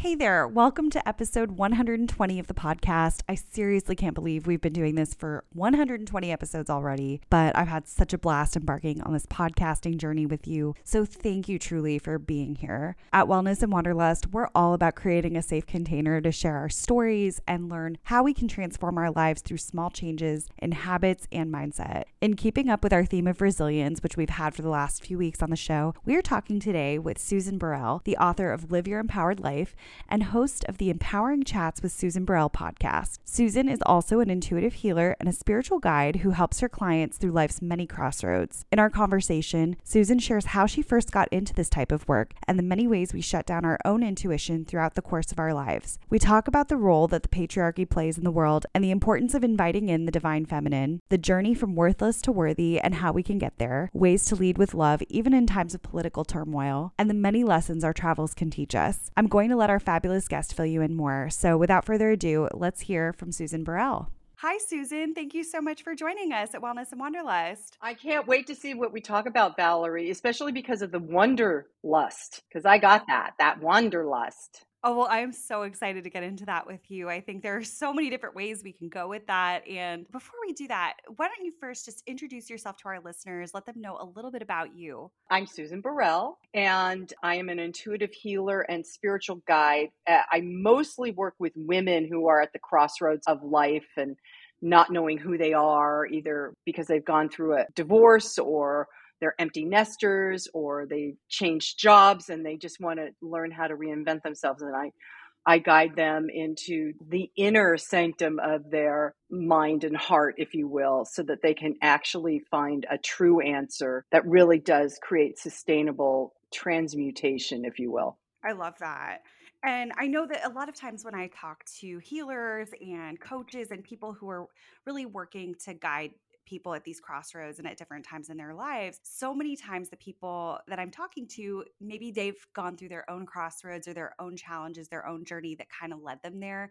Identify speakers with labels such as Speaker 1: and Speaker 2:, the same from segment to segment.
Speaker 1: Hey there, welcome to episode 120 of the podcast. I seriously can't believe we've been doing this for 120 episodes already, but I've had such a blast embarking on this podcasting journey with you. So thank you truly for being here. At Wellness and Wanderlust, we're all about creating a safe container to share our stories and learn how we can transform our lives through small changes in habits and mindset. In keeping up with our theme of resilience, which we've had for the last few weeks on the show, we are talking today with Susan Burrell, the author of Live Your Empowered Life and host of the Empowering Chats with Susan Burrell podcast. Susan is also an intuitive healer and a spiritual guide who helps her clients through life's many crossroads. In our conversation, Susan shares how she first got into this type of work and the many ways we shut down our own intuition throughout the course of our lives. We talk about the role that the patriarchy plays in the world and the importance of inviting in the divine feminine, the journey from worthless to worthy and how we can get there, ways to lead with love even in times of political turmoil, and the many lessons our travels can teach us. I'm going to let our fabulous guest fill you in more. So without further ado, let's hear from Susan Burrell. Hi, Susan. Thank you so much for joining us at Wellness and Wanderlust.
Speaker 2: I can't wait to see what we talk about, Valerie, especially because of the wanderlust, because I got that, that wanderlust.
Speaker 1: Oh, well, I'm so excited to get into that with you. I think there are so many different ways we can go with that. And before we do that, why don't you first just introduce yourself to our listeners? Let them know a little bit about you.
Speaker 2: I'm Susan Burrell, and I am an intuitive healer and spiritual guide. I mostly work with women who are at the crossroads of life and not knowing who they are, either because they've gone through a divorce or they're empty nesters or they change jobs and they just want to learn how to reinvent themselves. And i i guide them into the inner sanctum of their mind and heart if you will so that they can actually find a true answer that really does create sustainable transmutation if you will.
Speaker 1: I love that. And I know that a lot of times when I talk to healers and coaches and people who are really working to guide people at these crossroads and at different times in their lives. So many times, the people that I'm talking to, maybe they've gone through their own crossroads or their own challenges, their own journey that kind of led them there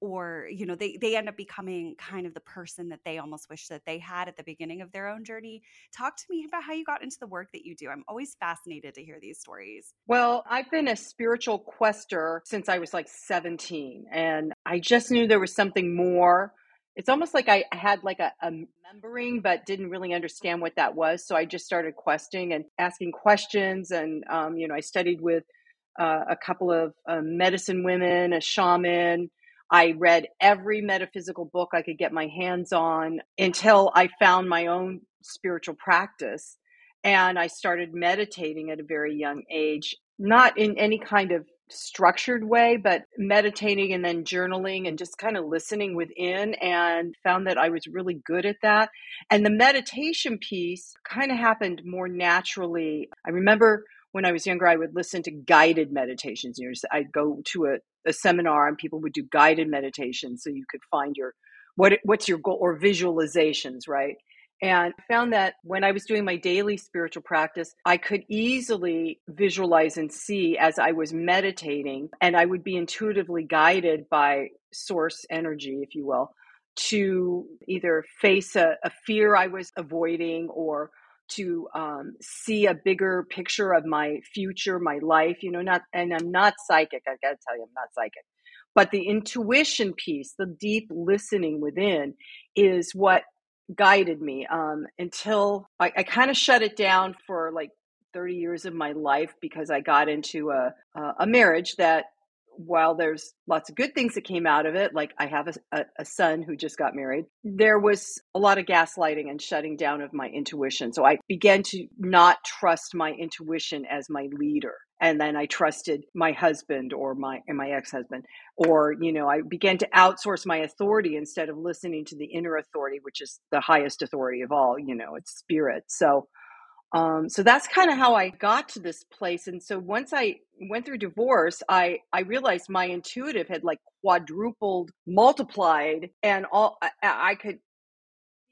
Speaker 1: or you know they they end up becoming kind of the person that they almost wish that they had at the beginning of their own journey talk to me about how you got into the work that you do i'm always fascinated to hear these stories
Speaker 2: well i've been a spiritual quester since i was like 17 and i just knew there was something more it's almost like I had like a, a remembering, but didn't really understand what that was. So I just started questing and asking questions. And, um, you know, I studied with uh, a couple of uh, medicine women, a shaman. I read every metaphysical book I could get my hands on until I found my own spiritual practice. And I started meditating at a very young age, not in any kind of structured way, but meditating and then journaling and just kind of listening within and found that I was really good at that. And the meditation piece kind of happened more naturally. I remember when I was younger, I would listen to guided meditations. You know, I'd go to a, a seminar and people would do guided meditations so you could find your what what's your goal or visualizations, right? And found that when I was doing my daily spiritual practice, I could easily visualize and see as I was meditating, and I would be intuitively guided by source energy, if you will, to either face a, a fear I was avoiding or to um, see a bigger picture of my future, my life, you know, not, and I'm not psychic. I gotta tell you, I'm not psychic. But the intuition piece, the deep listening within, is what guided me um, until I, I kind of shut it down for like 30 years of my life because I got into a, a marriage that while there's lots of good things that came out of it, like I have a, a, son who just got married, there was a lot of gaslighting and shutting down of my intuition. So I began to not trust my intuition as my leader and then I trusted my husband or my and my ex-husband or you know I began to outsource my authority instead of listening to the inner authority which is the highest authority of all you know it's spirit so um, so that's kind of how I got to this place and so once I went through divorce I I realized my intuitive had like quadrupled multiplied and all I, I could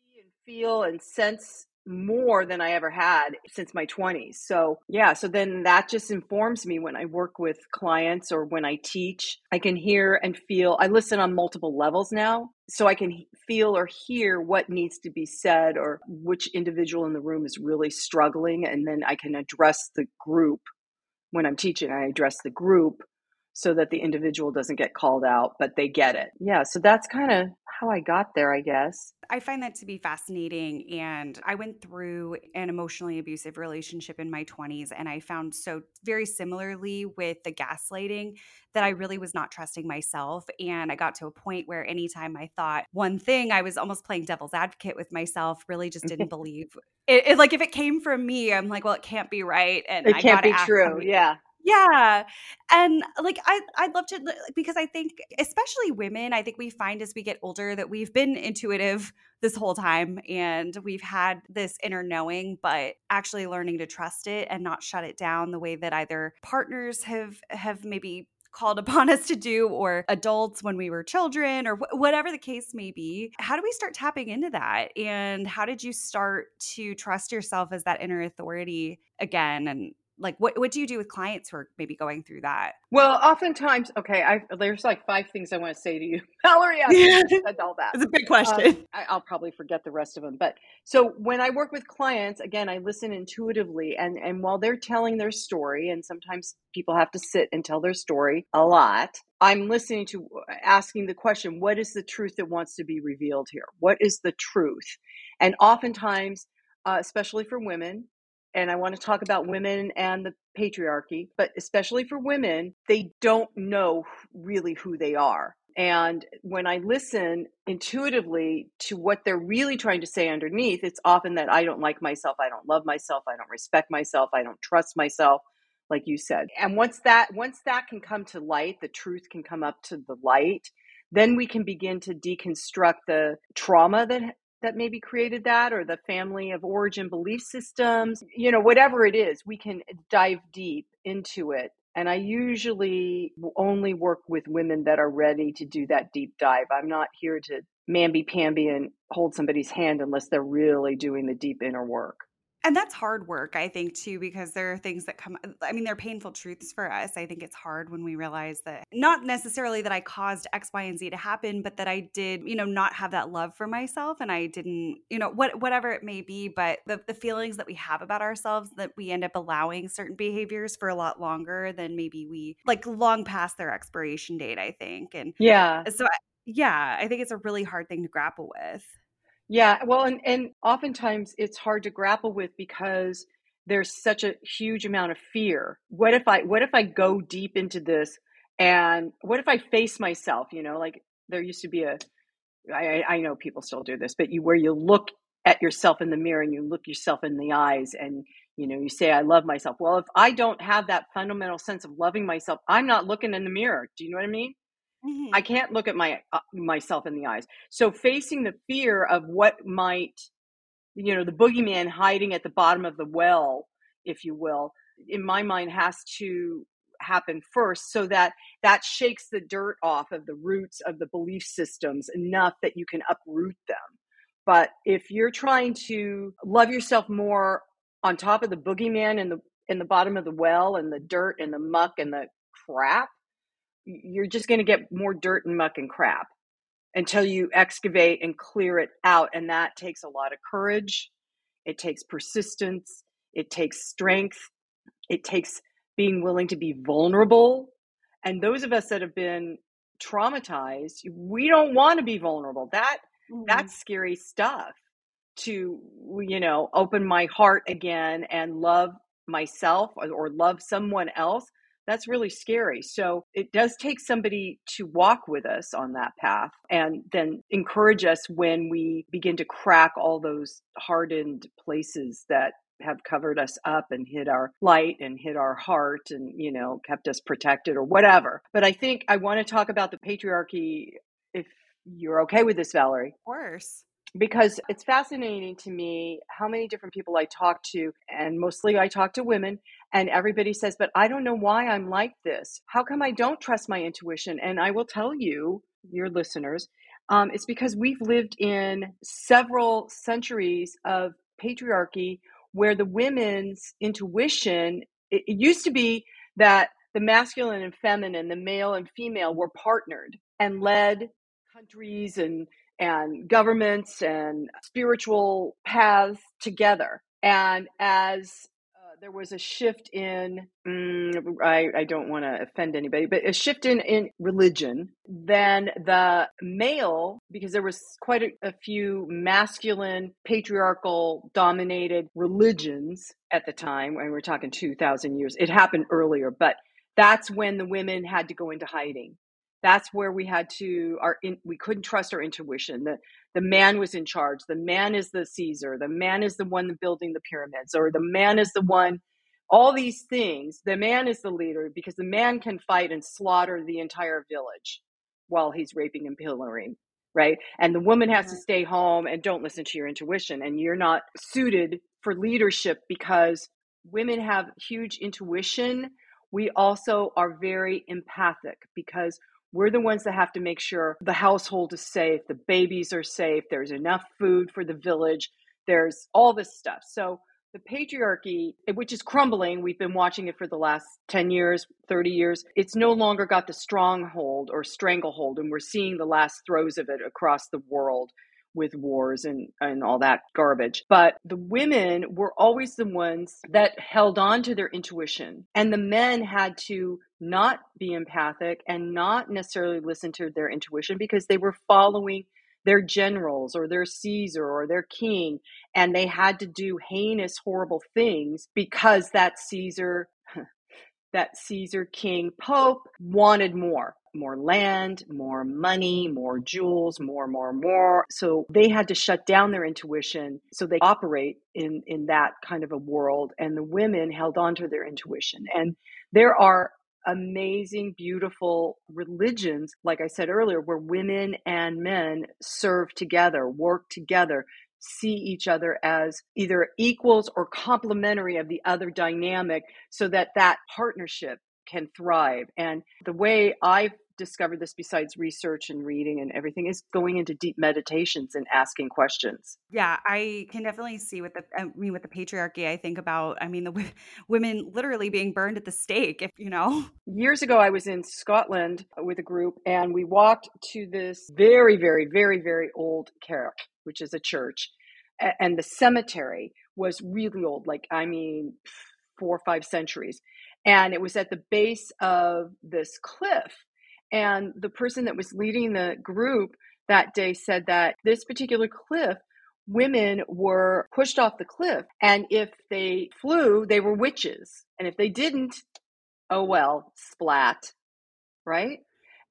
Speaker 2: see and feel and sense more than I ever had since my 20s. So, yeah, so then that just informs me when I work with clients or when I teach. I can hear and feel, I listen on multiple levels now. So I can feel or hear what needs to be said or which individual in the room is really struggling. And then I can address the group when I'm teaching, I address the group so that the individual doesn't get called out, but they get it. Yeah, so that's kind of how I got there, I guess.
Speaker 1: I find that to be fascinating. And I went through an emotionally abusive relationship in my 20s, and I found so very similarly with the gaslighting that I really was not trusting myself. And I got to a point where anytime I thought one thing, I was almost playing devil's advocate with myself, really just didn't believe it, it, Like if it came from me, I'm like, well, it can't be right.
Speaker 2: And it I can't be true. Yeah.
Speaker 1: Yeah. And like I I'd love to because I think especially women, I think we find as we get older that we've been intuitive this whole time and we've had this inner knowing but actually learning to trust it and not shut it down the way that either partners have have maybe called upon us to do or adults when we were children or wh- whatever the case may be how do we start tapping into that and how did you start to trust yourself as that inner authority again and like what what do you do with clients who are maybe going through that?
Speaker 2: Well oftentimes okay I, there's like five things i want to say to you. Valerie i said all that.
Speaker 1: It's a big question. Um,
Speaker 2: I, i'll probably forget the rest of them but so when i work with clients again i listen intuitively and and while they're telling their story and sometimes people have to sit and tell their story a lot i'm listening to asking the question what is the truth that wants to be revealed here? What is the truth? And oftentimes uh, especially for women and I want to talk about women and the patriarchy, but especially for women, they don't know really who they are. And when I listen intuitively to what they're really trying to say underneath, it's often that I don't like myself, I don't love myself, I don't respect myself, I don't trust myself, like you said. And once that once that can come to light, the truth can come up to the light, then we can begin to deconstruct the trauma that that maybe created that or the family of origin belief systems, you know, whatever it is, we can dive deep into it. And I usually only work with women that are ready to do that deep dive. I'm not here to mamby pamby and hold somebody's hand unless they're really doing the deep inner work
Speaker 1: and that's hard work i think too because there are things that come uh, i mean they're painful truths for us. I think it's hard when we realize that not necessarily that i caused x y and z to happen but that i did you know not have that love for myself and i didn't you know what whatever it may be but the, the feelings that we have about ourselves that we end up allowing certain behaviors for a lot longer than maybe we like long past their expiration date i think and
Speaker 2: yeah.
Speaker 1: so yeah i think it's a really hard thing to grapple with
Speaker 2: yeah, well, and and oftentimes it's hard to grapple with because there's such a huge amount of fear. What if I what if I go deep into this and what if I face myself, you know, like there used to be a I I know people still do this, but you where you look at yourself in the mirror and you look yourself in the eyes and you know you say i love myself. Well if i don't have that fundamental sense of loving myself i'm not looking in the mirror. Do you know what i mean Mm-hmm. I can't look at my uh, myself in the eyes. So facing the fear of what might, you know, the boogeyman hiding at the bottom of the well, if you will, in my mind has to happen first so that that shakes the dirt off of the roots of the belief systems enough that you can uproot them. But if you're trying to love yourself more on top of the boogeyman in the in the bottom of the well and the dirt and the muck and the crap, you're just going to get more dirt and muck and crap until you excavate and clear it out. And that takes a lot of courage. It takes persistence. It takes strength. It takes being willing to be vulnerable. And those of us that have been traumatized, we don't want to be vulnerable. That mm-hmm. that's scary stuff to you know open my heart again and love myself or, or love someone else that's really scary. So it does take somebody to walk with us on that path and then encourage us when we begin to crack all those hardened places that have covered us up and hid our light and hid our heart and you know kept us protected or whatever. But i think i want to talk about the patriarchy if you're okay with this valerie.
Speaker 1: Of course.
Speaker 2: Because it's fascinating to me how many different people I talk to, and mostly I talk to women, and everybody says, But I don't know why I'm like this. How come I don't trust my intuition? And I will tell you, your listeners, um, it's because we've lived in several centuries of patriarchy where the women's intuition it, it used to be that the masculine and feminine, the male and female were partnered and led countries and and governments and spiritual paths together. And as there was a shift in mm, I, I don't want to offend anybody but a shift in, in religion then the male because there was quite a, a few masculine patriarchal dominated religions at the time and we're talking 2000 years. It happened earlier but that's when the women had to go into hiding that's where we had to our in, we couldn't trust our intuition. The the man was in charge. The man is the caesar. The man is the one building the pyramids or the man is the one all these things. The man is the leader because the man can fight and slaughter the entire village while he's raping and pillaring right? And the woman has to mm-hmm. stay home and don't listen to your intuition and you're not suited for leadership because women have huge intuition. We also are very empathic because we're the ones that have to make sure the household is safe, the babies are safe, there's enough food for the village, there's all this stuff. So the patriarchy, eh, which is crumbling, we've been watching it for the last 10 years, 30 years, it's no longer got the stronghold or stranglehold, and we're seeing the last throes of it across the world with wars and, and all that garbage. But the women were always the ones that held on to their intuition, and the men had to not be empathic and not necessarily listen to their intuition because they were following their generals or their Caesar or their king, and they had to do heinous, horrible things because that Caesar, that Caesar, king, pope wanted more more land, more money, more jewels, more, more, more. So they had to shut down their intuition so they operate in, in that kind of a world. And the women held on to their intuition. And there are amazing, beautiful religions, like I said earlier, where women and men serve together, work together, see each other as either equals or complementary of the other dynamic so that that partnership can thrive. And the way I've discovered this besides research and reading and everything is going into deep meditations and asking questions.
Speaker 1: Yeah, I can definitely see with the I mean with the patriarchy I think about I mean the w- women literally being burned at the stake if you know.
Speaker 2: Years ago I was in Scotland with a group and we walked to this very very very very old kirk which is a church and the cemetery was really old like I mean 4 or 5 centuries and it was at the base of this cliff and the person that was leading the group that day said that this particular cliff, women were pushed off the cliff. And if they flew, they were witches. And if they didn't, oh well, splat. Right?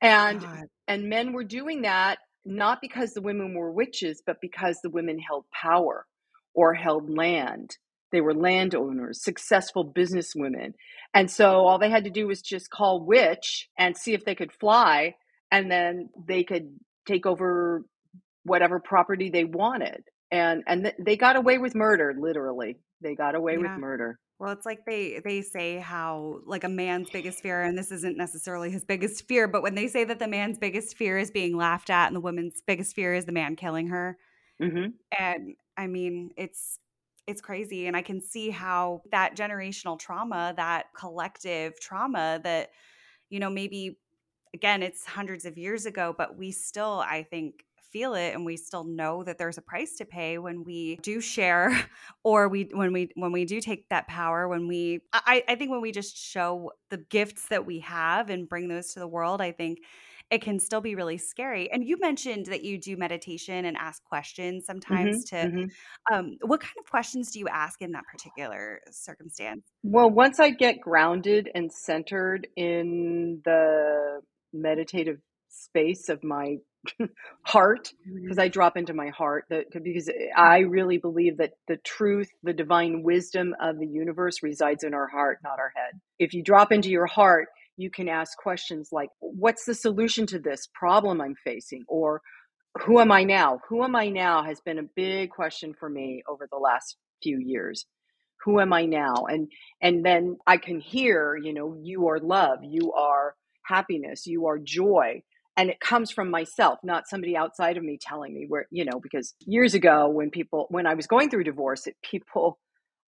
Speaker 2: And God. and men were doing that not because the women were witches, but because the women held power or held land. They were landowners, successful businesswomen. And so all they had to do was just call witch and see if they could fly, and then they could take over whatever property they wanted. And and th- they got away with murder, literally. They got away yeah. with murder.
Speaker 1: Well, it's like they they say how like a man's biggest fear, and this isn't necessarily his biggest fear, but when they say that the man's biggest fear is being laughed at, and the woman's biggest fear is the man killing her, mm-hmm. and I mean, it's it's crazy. And I can see how that generational trauma, that collective trauma that, you know, maybe again, it's hundreds of years ago, but we still, I think, feel it and we still know that there's a price to pay when we do share or we when we when we do take that power when we I, I think when we just show the gifts that we have and bring those to the world i think it can still be really scary. And you mentioned that you do meditation and ask questions sometimes mm-hmm, to mm-hmm. Um, what kind of questions do you ask in that particular circumstance?
Speaker 2: Well, once I get grounded and centered in the meditative space of my heart because I mm-hmm. drop into my heart that because I really believe that the truth, the divine wisdom of the universe resides in our heart, not our head. If you drop into your heart, you can ask questions like, What's the solution to this problem I'm facing? Or who am I now? Who am I now has been a big question for me over the last few years. Who am I now? And and then I can hear, you know, you are love, you are happiness, you are joy. and it comes from myself not somebody outside of me telling me where you know because years ago when people when i was going through divorce it, people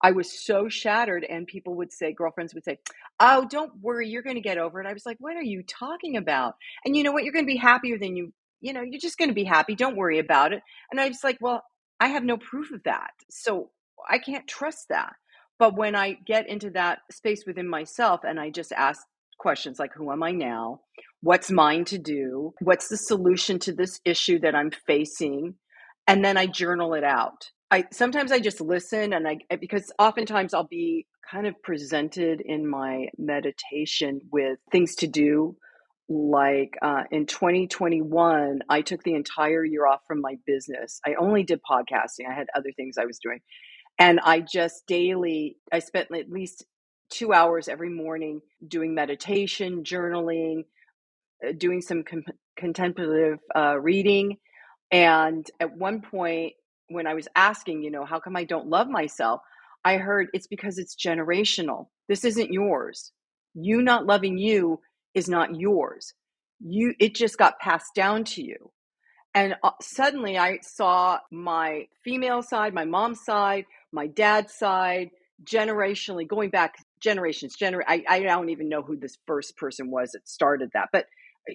Speaker 2: i was so shattered and people would say girlfriends would say oh don't worry you're going to get over it. I was like what are you talking about? And you know what? You're going to be happier than you you know you're just going to be happy don't worry about it. And i was like well i have no proof of that so i can't trust that. But when i get into that space within myself and i just ask questions like who am i now? What's mine to do, what's the solution to this issue that I'm facing, and then I journal it out. I sometimes I just listen and I because oftentimes I'll be kind of presented in my meditation with things to do like uh, in 2021 i took the entire year off from my business i only did podcasting i had other things i was doing and i just daily i spent at least two hours every morning doing meditation journaling uh, doing some com- contemplative uh, reading. And at one point, when I was asking, you know, how come I don't love myself? I heard it's because it's generational. This isn't yours. You not loving you is not yours. You it just got passed down to you. And uh, suddenly I saw my female side, my mom's side, my dad's side, generationally going back generations. Gener- I, I don't even know who this first person was that started that, but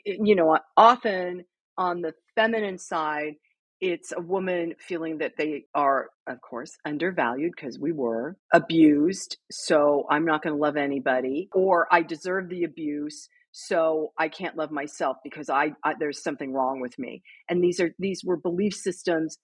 Speaker 2: you know, often on the feminine side, it's a woman feeling that they are, of course, undervalued because we were abused. So I'm not going to love anybody, or I deserve the abuse. So I can't love myself because I, I there's something wrong with me. And these are these were belief systems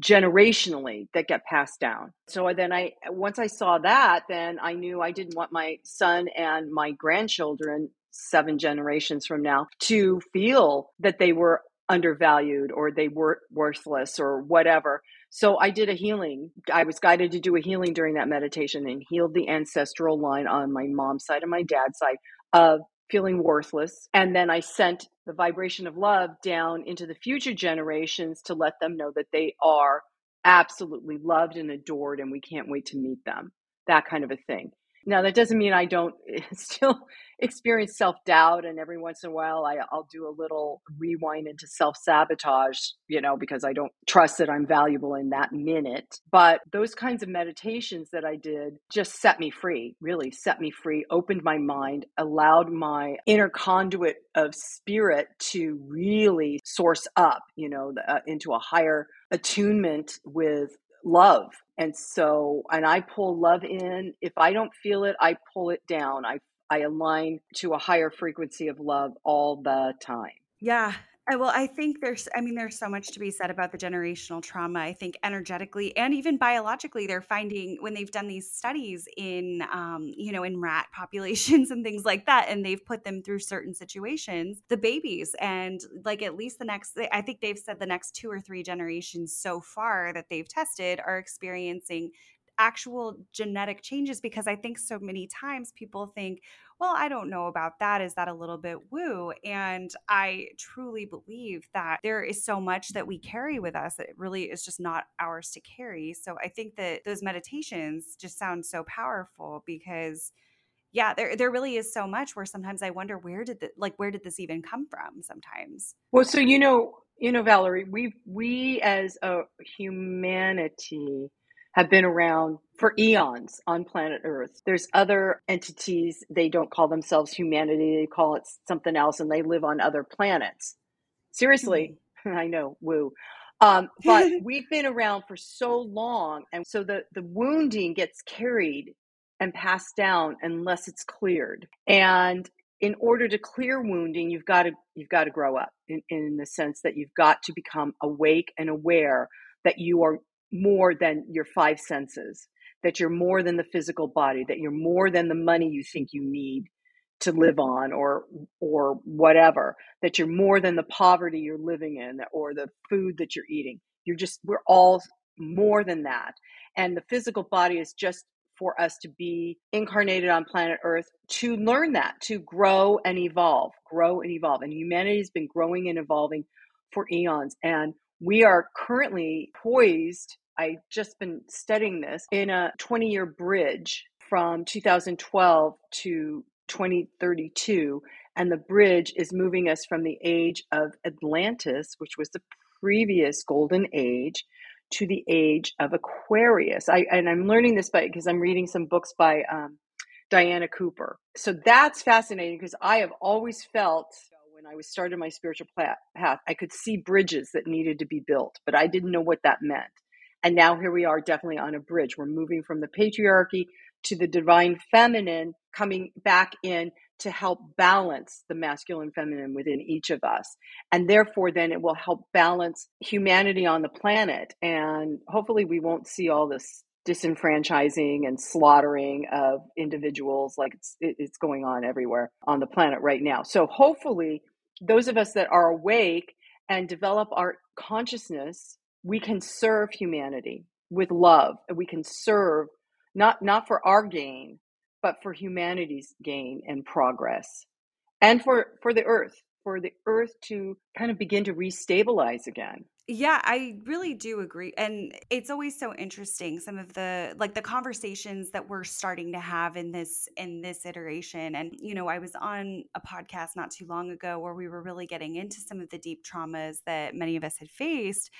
Speaker 2: generationally that get passed down. So then I once I saw that, then I knew I didn't want my son and my grandchildren seven generations from now to feel that they were undervalued or they were worthless or whatever. So I did a healing. I was guided to do a healing during that meditation and healed the ancestral line on my mom's side and my dad's side of feeling worthless. And then I sent the vibration of love down into the future generations to let them know that they are absolutely loved and adored and we can't wait to meet them. That kind of a thing. Now, that doesn't mean I don't still experience self doubt, and every once in a while I, I'll do a little rewind into self sabotage, you know, because I don't trust that I'm valuable in that minute. But those kinds of meditations that I did just set me free, really set me free, opened my mind, allowed my inner conduit of spirit to really source up, you know, uh, into a higher attunement with love. And so, and I pull love in. If I don't feel it, I pull it down. I, I align to a higher frequency of love all the time.
Speaker 1: Yeah. Well, I think there's, I mean, there's so much to be said about the generational trauma. I think energetically and even biologically, they're finding when they've done these studies in, um, you know, in rat populations and things like that, and they've put them through certain situations, the babies, and like at least the next, I think they've said the next two or three generations so far that they've tested are experiencing actual genetic changes because I think so many times people think, well, I don't know about that. Is that a little bit woo? And I truly believe that there is so much that we carry with us that really is just not ours to carry. So I think that those meditations just sound so powerful because yeah there there really is so much where sometimes i wonder where did the like where did this even come from sometimes
Speaker 2: well so you know you know valerie we we as a humanity have been around for eons on planet Earth. There's other entities, they don't call themselves humanity, they call it something else, and they live on other planets. Seriously, mm-hmm. I know, woo. Um, but we've been around for so long, and so the, the wounding gets carried and passed down unless it's cleared. And in order to clear wounding, you've got to you've got to grow up in, in the sense that you've got to become awake and aware that you are more than your five senses, that you're more than the physical body, that you're more than the money you think you need to live on or or whatever, that you're more than the poverty you're living in or the food that you're eating. You're just we're all more than that. And the physical body is just for us to be incarnated on planet Earth to learn that, to grow and evolve, grow and evolve. And humanity has been growing and evolving for eons. And we are currently poised I just been studying this in a 20 year bridge from 2012 to 2032 And the bridge is moving us from the age of Atlantis, which was the previous golden age, to the age of Aquarius. I, and I'm learning this by because I'm reading some books by um, Diana Cooper. So that's fascinating because I have always felt when I was starting my spiritual path, I could see bridges that needed to be built, but I didn't know what that meant. And now here we are, definitely on a bridge. We're moving from the patriarchy to the divine feminine, coming back in to help balance the masculine feminine within each of us. And therefore, then it will help balance humanity on the planet. And hopefully, we won't see all this disenfranchising and slaughtering of individuals like it's, it's going on everywhere on the planet right now. So, hopefully, those of us that are awake and develop our consciousness, we can serve humanity with love. and We can serve not not for our gain, but for humanity's gain and progress, and for for the earth, for the earth to kind of begin to restabilize again.
Speaker 1: Yeah, I really do agree. And it's always so interesting some of the like the conversations that we're starting to have in this in this iteration. And you know, I was on a podcast not too long ago where we were really getting into some of the deep traumas that many of us had faced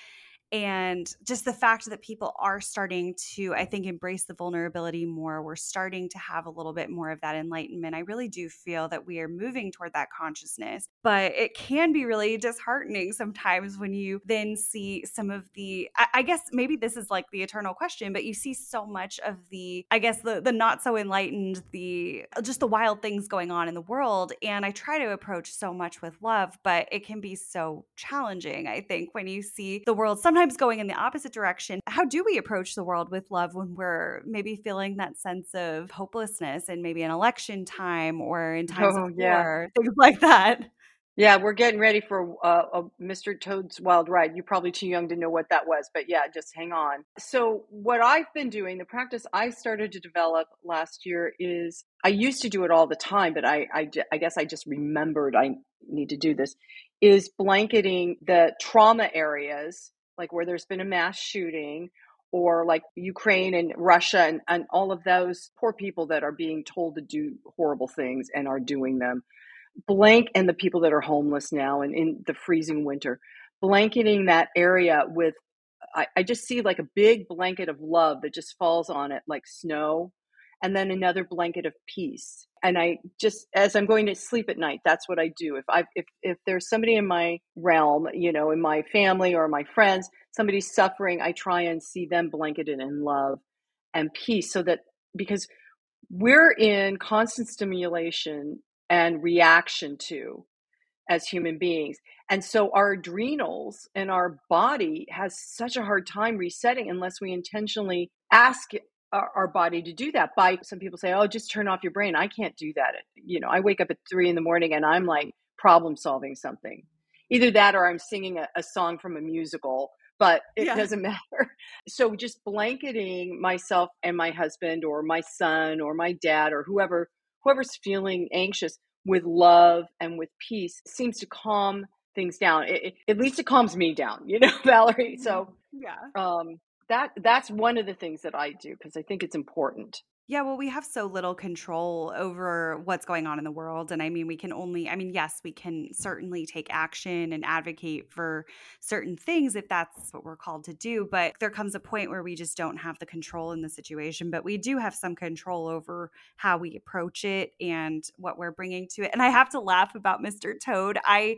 Speaker 1: and just the fact that people are starting to i think embrace the vulnerability more we're starting to have a little bit more of that enlightenment i really do feel that we are moving toward that consciousness but it can be really disheartening sometimes when you then see some of the i, guess maybe this is like the eternal question but you see so much of the i guess the the not so enlightened the uh, just the wild things going on in the world and i try to approach so much with love but it can be so challenging i think when you see the world sometimes sometimes going in the opposite direction. How do we approach the world with love when we're maybe feeling that sense of hopelessness and maybe an election time or in times oh, of yeah. war, things like that?
Speaker 2: Yeah, we're getting ready for uh, a Mr. Toad's Wild Ride. You're probably too young to know what that was, but yeah, just hang on. So, what I've been doing, the practice I started to develop last year is I used to do it all the time, but I, I, I guess I just remembered I need to do this, is blanketing the trauma areas like where there's been a mass shooting or like Ukraine and Russia and, and all of those poor people that are being told to do horrible things and are doing them. Blank and the people that are homeless now and in the freezing winter, blanketing that area with, I, I just see like a big blanket of love that just falls on it like snow and then another blanket of peace. And I just, as I'm going to sleep at night, that's what I do. If I, if, if there's somebody in my realm, you know, in my family or my friends, somebody's suffering, I try and see them blanketed in love and peace so that, because we're in constant stimulation and reaction to as human beings. And so our adrenals and our body has such a hard time resetting unless we intentionally ask our, our, body to do that. By some people say oh just turn off your brain. I can't do that. You know i wake up at three in the morning and i'm like problem solving something. Either that or i'm singing a, a song from a musical but it yeah. doesn't matter. So just blanketing myself and my husband or my son or my dad or whoever whoever's feeling anxious with love and with peace seems to calm things down. It, it, at least it calms me down you know valerie? So
Speaker 1: yeah.
Speaker 2: um that that's one of the things that I do because I think it's important.
Speaker 1: Yeah, well, we have so little control over what's going on in the world. And I mean, we can only, I mean, yes, we can certainly take action and advocate for certain things if that's what we're called to do. But there comes a point where we just don't have the control in the situation. But we do have some control over how we approach it and what we're bringing to it. And I have to laugh about Mr. Toad. I,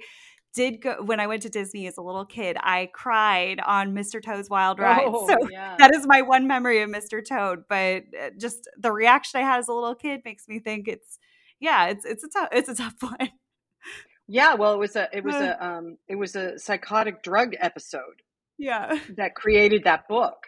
Speaker 1: did go when I went to Disney as a little kid. I cried on Mr. Toad's Wild Ride. Oh, so yeah. that is my one memory of Mr. Toad. But uh, just the reaction I had as a little kid makes me think it's yeah, it's it's a tough it's a tough one.
Speaker 2: Yeah, well, it was a it was a um it was a psychotic drug episode.
Speaker 1: Yeah,
Speaker 2: that created that book.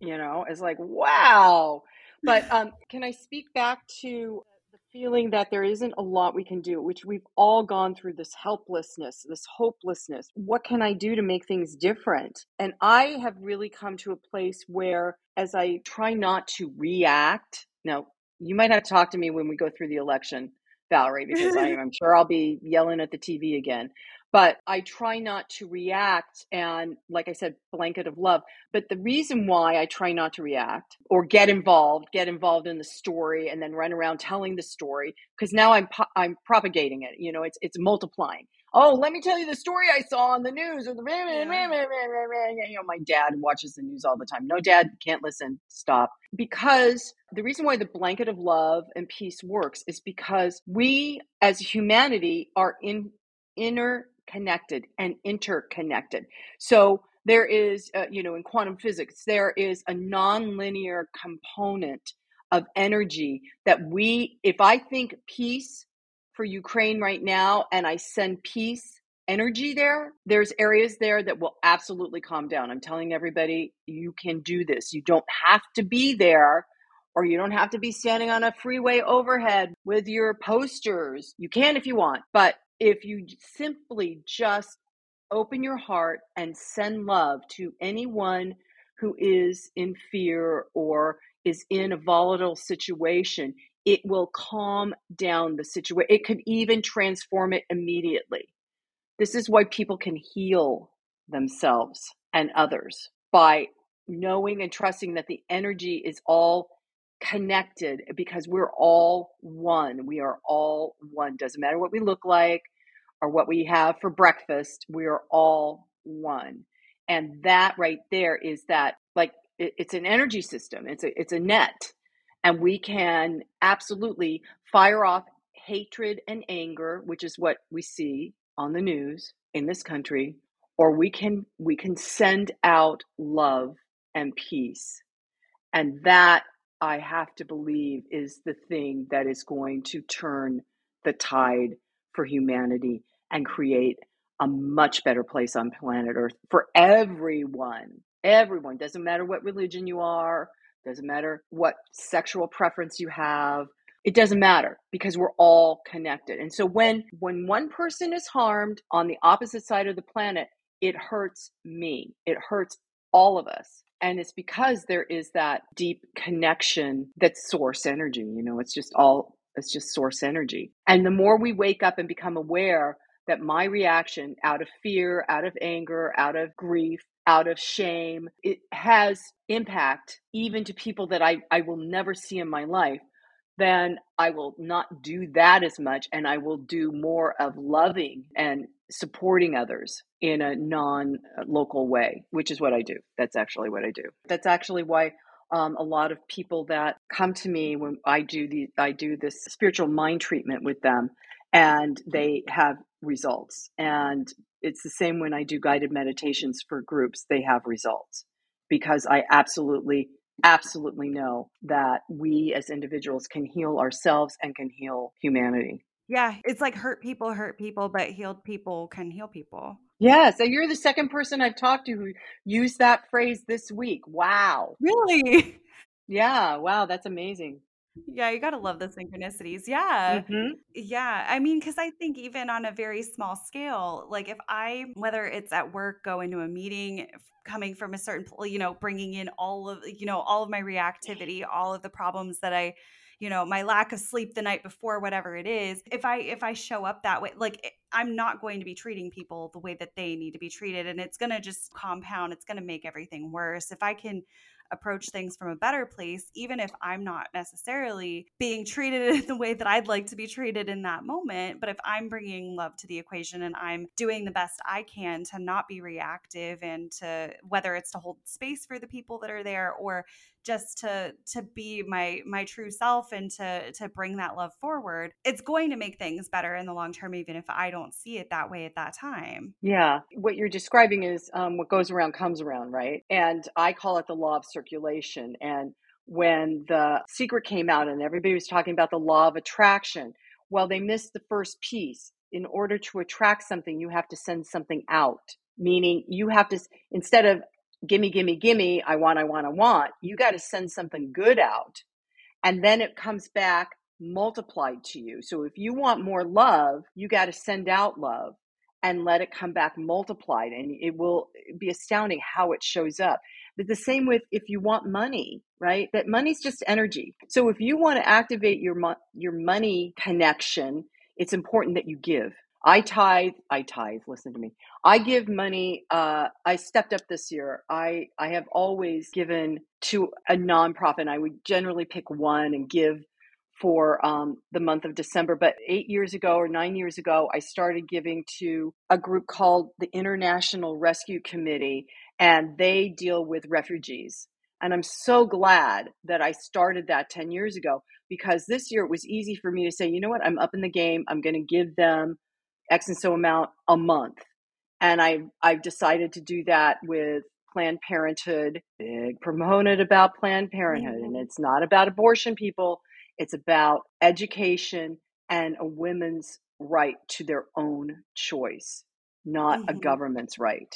Speaker 2: You know, it's like wow. But um, can I speak back to feeling that there isn't a lot we can do, which we've all gone through this helplessness, this hopelessness. What can I do to make things different? And I have really come to a place where, as I try not to react, now you might have to talk to me when we go through the election, Valerie, because I, am sure I'll be yelling at the TV again. But I try not to react and, like I said, blanket of love. But the reason why I try not to react or get involved, get involved in the story, and then run around telling the story, because now I'm I'm propagating it. You know, it's it's multiplying. Oh, let me tell you the story I saw on the news or the yeah. you know my dad watches the news all the time. No, dad can't listen. Stop. Because the reason why the blanket of love and peace works is because we as humanity are in interconnected and interconnected. So there is, uh, you know, in quantum physics, there is a nonlinear component of energy that we, if I think peace for Ukraine right now and I send peace energy there, there's areas there that will absolutely calm down. I'm telling everybody, you can do this. You don't have to be there or you don't have to be standing on a freeway overhead with your posters. You can if you want, but if you simply just open your heart and send love to anyone who is in fear or is in a volatile situation, it will calm down the situation. It could even transform it immediately. This is why people can heal themselves and others by knowing and trusting that the energy is all connected because we're all one. We are all one. Doesn't matter what we look like, or what we have for breakfast, we are all one. And that right there is that like it, it's an energy system. It's a it's a net. And we can absolutely fire off hatred and anger, which is what we see on the news in this country, or we can we can send out love and peace. And that I have to believe is the thing that is going to turn the tide for humanity and create a much better place on planet Earth for everyone. Everyone. Doesn't matter what religion you are, doesn't matter what sexual preference you have. It doesn't matter because we're all connected. And so when when one person is harmed on the opposite side of the planet, it hurts me. It hurts all of us. And it's because there is that deep connection that's source energy. You know, it's just all it's just source energy. And the more we wake up and become aware that my reaction out of fear, out of anger, out of grief, out of shame, it has impact even to people that I, I will never see in my life, then I will not do that as much and I will do more of loving and supporting others in a non local way, which is what I do. That's actually what I do. That's actually why um, a lot of people that come to me when I do the I do this spiritual mind treatment with them and they have results. And it's the same when I do guided meditations for groups, they have results because I absolutely, absolutely know that we as individuals can heal ourselves and can heal humanity.
Speaker 1: Yeah, it's like hurt people hurt people, but healed people can heal people.
Speaker 2: Yeah, so you're the second person I've talked to who used that phrase this week. Wow.
Speaker 1: Really?
Speaker 2: Yeah, wow, that's amazing.
Speaker 1: Yeah, you gotta love the synchronicities. Yeah.
Speaker 2: hmm
Speaker 1: Yeah. I mean, because I think even on a very small scale, like if I, whether it's at work, go into a meeting, coming from a certain, you know, bringing in all of, you know, all of my reactivity, all of the problems that I, you know, my lack of sleep the night before, whatever it is. If I, if I show up that way, like eh, I'm not going to be treating people the way that they need to be treated. And it's going to just compound, it's going to make everything worse. If I can, approach things from a better place, even if I'm not necessarily being treated in the way that I'd like to be treated in that moment. But if I'm bringing love to the equation and I'm doing the best I can to not be reactive and to whether it's to hold space for the people that are there or just to to be my my true self and to to bring that love forward it's going to make things better in the long term even if i don't see it that way at that time
Speaker 2: Yeah, what you're describing is um, what goes around comes around, right? And I call it the law of circulation. And when the secret came out and everybody was talking about the law of attraction, well, they missed the first piece. In order to attract something, you have to send something out, meaning you have to, instead of gimme, gimme, gimme, I want, I want, I want, you got to send something good out. And then it comes back multiplied to you. So if you want more love, you got to send out love and let it come back multiplied. And it will be astounding how it shows up. But the same with if you want money, right? That money's just energy. So if you want to activate your mo- your money connection, it's important that you give. I tithe, I tithe, listen to me. I give money, uh, I stepped up this year. I, I have always given to a nonprofit. I would generally pick one and give for um, the month of December. But eight years ago or nine years ago, I started giving to a group called the International Rescue Committee, and they deal with refugees. And I'm so glad that I started that 10 years ago because this year it was easy for me to say, you know what, I'm up in the game. I'm going to give them X and so amount a month. And I, I've decided to do that with Planned Parenthood, big proponent about Planned Parenthood. And it's not about abortion, people, it's about education and a woman's right to their own choice, not mm-hmm. a government's right.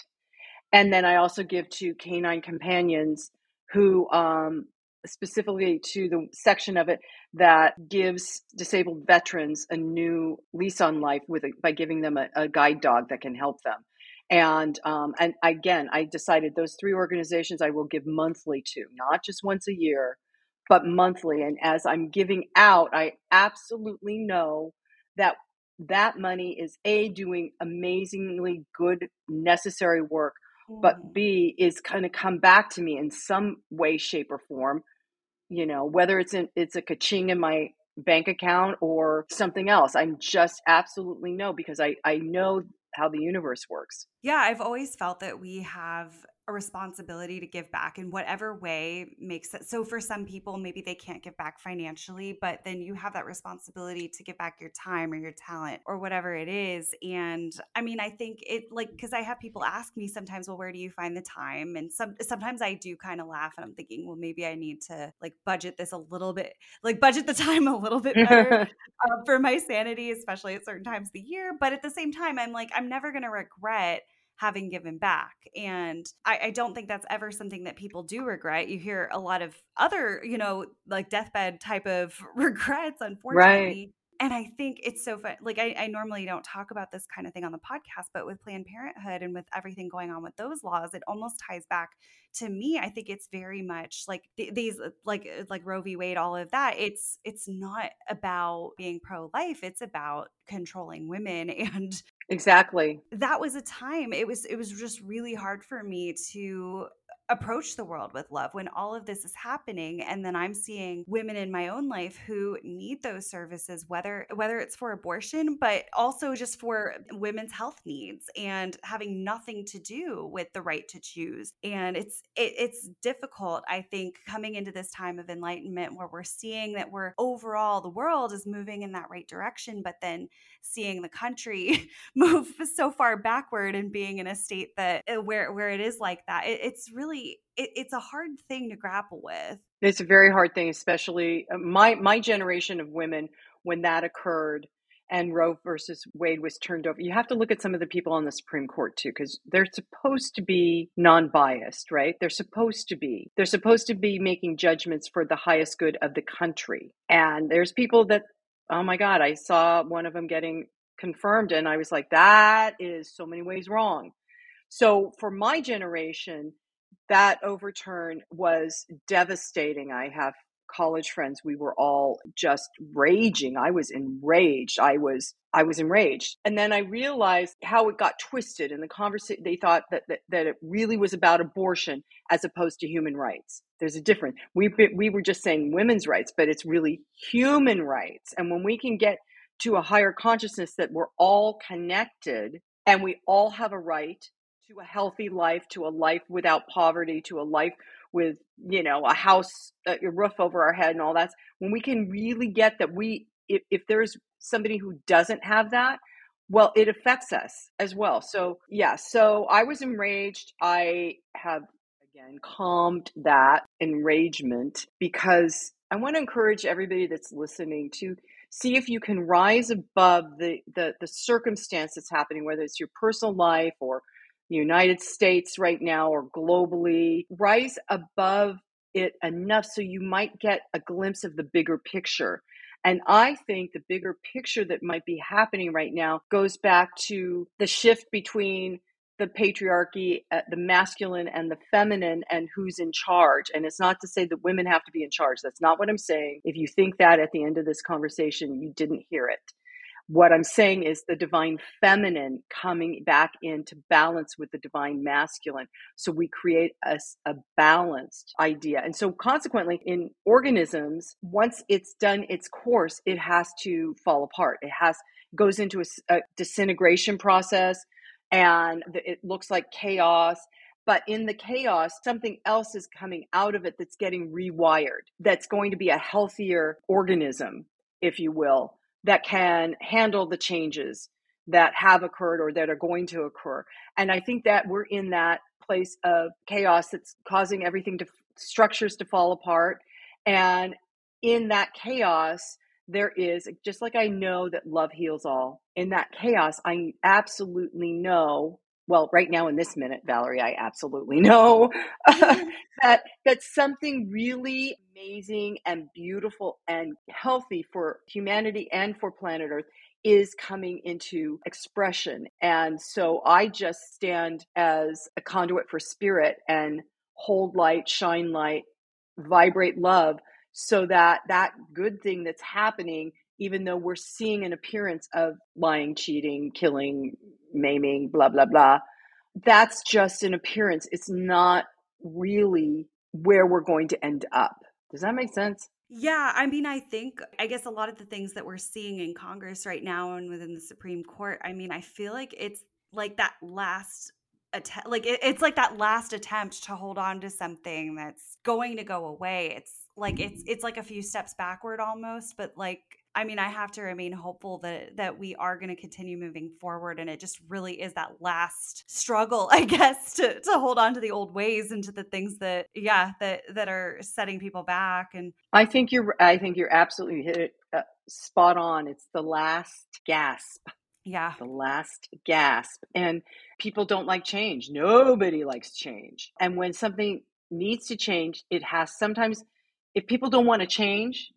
Speaker 2: And then I also give to Canine Companions, who um, specifically to the section of it that gives disabled veterans a new lease on life with a, by giving them a, a, guide dog that can help them. And um, and again, I decided those three organizations I will give monthly to, not just once a year, but monthly. And as I'm giving out, I absolutely know that that money is a doing amazingly good necessary work but mm. b is kind of come back to me in some way shape or form you know whether it's in it's a kaching in my bank account or something else i'm just absolutely no because i i know how the universe works
Speaker 1: yeah i've always felt that we have a responsibility to give back in whatever way makes sense. So for some people, maybe they can't give back financially, but then you have that responsibility to give back your time or your talent or whatever it is. And I mean, I think it like because I have people ask me sometimes, well, where do you find the time? And some sometimes I do kind of laugh and I'm thinking, well, maybe I need to like budget this a little bit, like budget the time a little bit better uh, for my sanity, especially at certain times of the year. But at the same time, I'm like, I'm never gonna regret having given back. And I, I, don't think that's ever something that people do regret. You hear a lot of other, you know, like deathbed type of regrets, unfortunately. Right. And I think it's so fun. Like, I, I, normally don't talk about this kind of thing on the podcast, but with Planned Parenthood and with everything going on with those laws, it almost ties back to me. I think it's very much like th- these, uh, like, uh, like Roe v. Wade, all of that. It's, it's not about being pro life. It's about controlling women and
Speaker 2: Exactly.
Speaker 1: That was a time it was it was just really hard for me to approach the world with love when all of this is happening and then i'm seeing women in my own life who need those services whether whether it's for abortion but also just for women's health needs and having nothing to do with the right to choose. And it's it, it's difficult i think coming into this time of enlightenment where we're seeing that we're overall the world is moving in that right direction but then seeing the country move so far backward and being in a state that uh, where where it is like that it, it's really it, it's a hard thing to grapple with
Speaker 2: it's a very hard thing especially uh, my my generation of women when that occurred and Roe versus Wade was turned over. You have to look at some of the people on the Supreme Court too, because they're supposed to be non biased, right? They're supposed to be. They're supposed to be making judgments for the highest good of the country. And there's people that oh my God, I saw one of them getting confirmed and I was like, that is so many ways wrong. So for my generation, that overturn was devastating. I have college friends we were all just raging i was enraged i was i was enraged and then i realized how it got twisted in the conversation they thought that, that that it really was about abortion as opposed to human rights there's a difference. We we were just saying women's rights but it's really human rights. And when we can get to a higher consciousness that we're all connected and we all have a right to a healthy life to a life without poverty to a life with you know a house a roof over our head and all that when we can really get that we if, if there's somebody who doesn't have that well it affects us as well. So yeah so i was enraged. I have again calmed that enragement because i want to encourage everybody that's listening to see if you can rise above the the, the circumstance that's happening whether it's your personal life or the United States right now or globally, rise above it enough so you might get a glimpse of the bigger picture. And I think the bigger picture that might be happening right now goes back to the shift between the patriarchy, uh, the masculine and the feminine, and who's in charge. And it's not to say that women have to be in charge. That's not what I'm saying. If you think that at the end of this conversation, you didn't hear it. What I'm saying is the divine feminine coming back into balance with the divine masculine. So we create a, a balanced idea. And so consequently, in organisms, once it's done its course, it has to fall apart. It has goes into a, a disintegration process and it looks like chaos but in the chaos, something else is coming out of it that's getting rewired, that's going to be a healthier organism, if you will, that can handle the changes that have occurred or that are going to occur. And I think that we're in that place of chaos that's causing everything to structures to fall apart. And in that chaos, there is just like I know that love heals all. In that chaos, I absolutely know well right now in this minute valerie i absolutely know mm-hmm. that that something really amazing and beautiful and healthy for humanity and for planet earth is coming into expression and so i just stand as a conduit for spirit and hold light shine light vibrate love so that that good thing that's happening even though we're seeing an appearance of lying, cheating, killing, maiming, blah, blah, blah, that's just an appearance. It's not really where we're going to end up. Does that make sense?
Speaker 1: Yeah, I mean, I think, I guess a lot of the things that we're seeing in Congress right now and within the Supreme Court, I mean, I feel like it's like that last attempt, like it, it's like that last attempt to hold on to something that's going to go away. It's like it's it's like a few steps backward almost, but like I mean, I have to remain hopeful that that we are going to continue moving forward, and it just really is that last struggle, I guess, to to hold on to the old ways and to the things that, yeah, that that are setting people back. And
Speaker 2: I think you're, I think you're absolutely hit it uh, spot on. It's the last gasp.
Speaker 1: Yeah,
Speaker 2: the last gasp, and people don't like change. Nobody likes change, and when something needs to change, it has sometimes. If people don't want to change,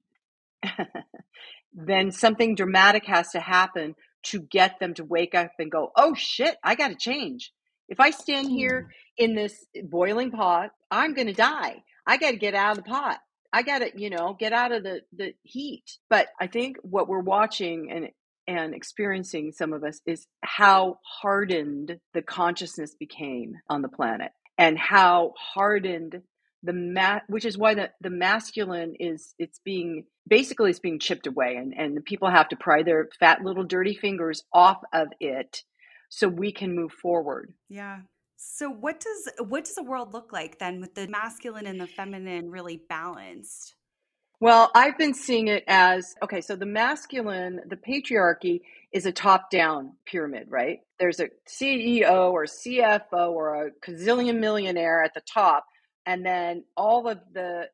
Speaker 2: then something dramatic has to happen to get them to wake up and go, oh shit, I got to change. If I stand here mm. in this boiling pot, I'm going to die. I got to get out of the pot. I got to, you know, get out of the, the heat. But I think what we're watching and and experiencing some of us is how hardened the consciousness became on the planet and how hardened the ma- which is why the, the masculine is it's being basically it's being chipped away and, and the people have to pry their fat little dirty fingers off of it so we can move forward.
Speaker 1: Yeah. So what does what does a world look like then with the masculine and the feminine really balanced?
Speaker 2: Well i've been seeing it as okay so the masculine the patriarchy is a top down pyramid right? There's a ceo or cfo or a gazillion millionaire at the top and then all of the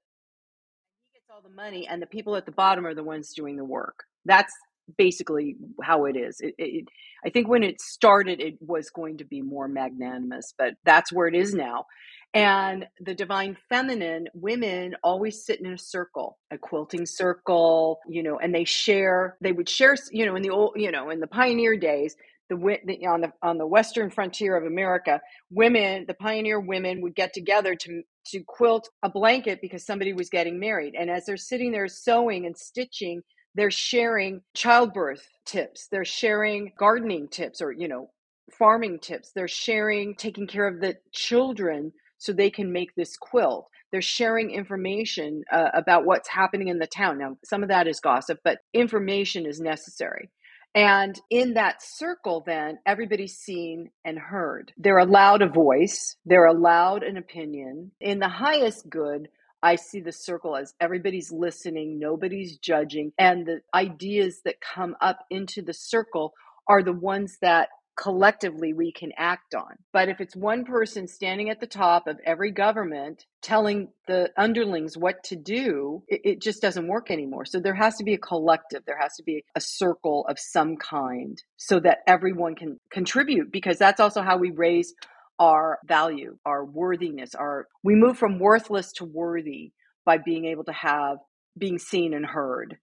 Speaker 2: he gets all the money and the people at the bottom are the ones doing the work. That's basically how it is. It, it, i think when it started it was going to be more magnanimous but that's where it is now. And the divine feminine women always sit in a circle a quilting circle you know and they share they would share you know in the old you know in the pioneer days the, the on the on the western frontier of America, women, the pioneer women, would get together to to quilt a blanket because somebody was getting married, and as they're sitting there sewing and stitching, they're sharing childbirth tips, they're sharing gardening tips, or you know, farming tips. They're sharing taking care of the children so they can make this quilt. They're sharing information uh, about what's happening in the town. Now, some of that is gossip, but information is necessary. And in that circle, then everybody's seen and heard. They're allowed a voice, they're allowed an opinion. In the highest good, I see the circle as everybody's listening, nobody's judging, and the ideas that come up into the circle are the ones that collectively we can act on. But if it's one person standing at the top of every government telling the underlings what to do, it, it, just doesn't work anymore. So there has to be a collective, there has to be a circle of some kind so that everyone can contribute because that's also how we raise our value, our worthiness, our we move from worthless to worthy by being able to have being seen and heard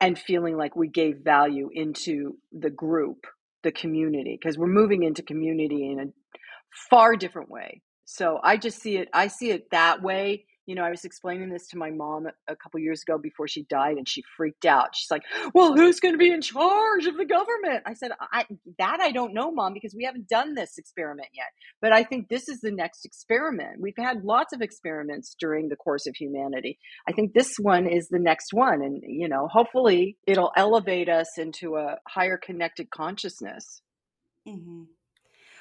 Speaker 2: and feeling like we gave value into the group the community because we're moving into community in a far different way. So I just see it, I see it that way you know, I was explaining this to my mom a couple years ago before she died, and she freaked out. She's like, "Well, who's going to be in charge of the government?" I said, I, "That I don't know, mom, because we haven't done this experiment yet. But I think this is the next experiment. We've had lots of experiments during the course of humanity. I think this one is the next one, and you know, hopefully, it'll elevate us into a higher connected consciousness."
Speaker 1: Mm-hmm.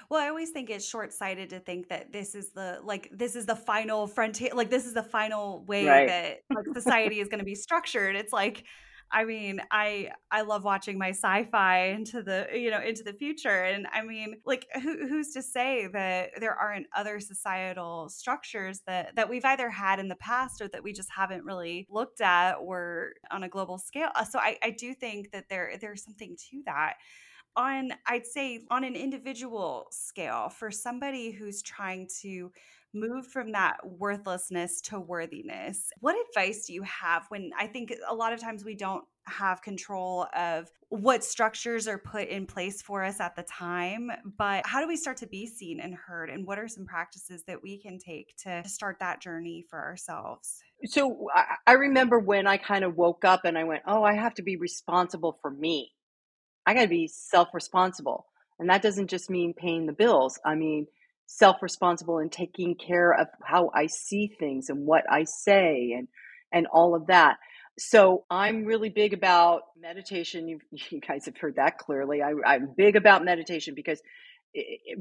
Speaker 1: Well, I always think it's short sighted to think that this is the like this is the final frontier, like this is the final way
Speaker 2: Right.
Speaker 1: that like society is going to be structured. It's like, I mean, I I love watching my sci-fi into the you know into the future, and I mean, like who, who's to say that there aren't other societal structures that that we've either had in the past or that we just haven't really looked at or on a global scale. Uh, So I I do think that there there's something to that on I'd say on an individual scale for somebody who's trying to move from that worthlessness to worthiness. What advice do you have when I think a lot of times we don't have control of what structures are put in place for us at the time, but how do we start to be seen and heard and what are some practices that we can take to start that journey for ourselves?
Speaker 2: So I, remember when I kind of woke up and I went, "Oh, I have to be responsible for me." I got to be self responsible. And that doesn't just mean paying the bills. I mean, self responsible and taking care of how I see things and what I say and, and all of that. So I'm really big about meditation. You, you guys have heard that clearly. I, I'm big about meditation because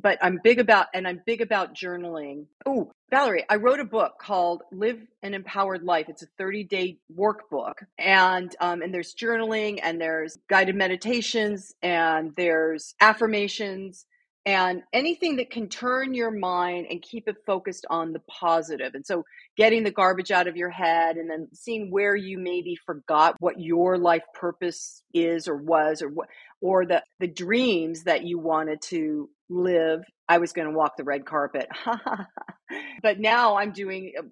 Speaker 2: but I'm big about and I'm big about journaling. Oh, Valerie, I wrote a book called "Live an Empowered Life." It's a 30 day workbook, and um, and there's journaling, and there's guided meditations, and there's affirmations, and anything that can turn your mind and keep it focused on the positive. And so, getting the garbage out of your head, and then seeing where you maybe forgot what your life purpose is or was, or what or the the dreams that you wanted to live i was going to walk the red carpet. But now i'm doing uh,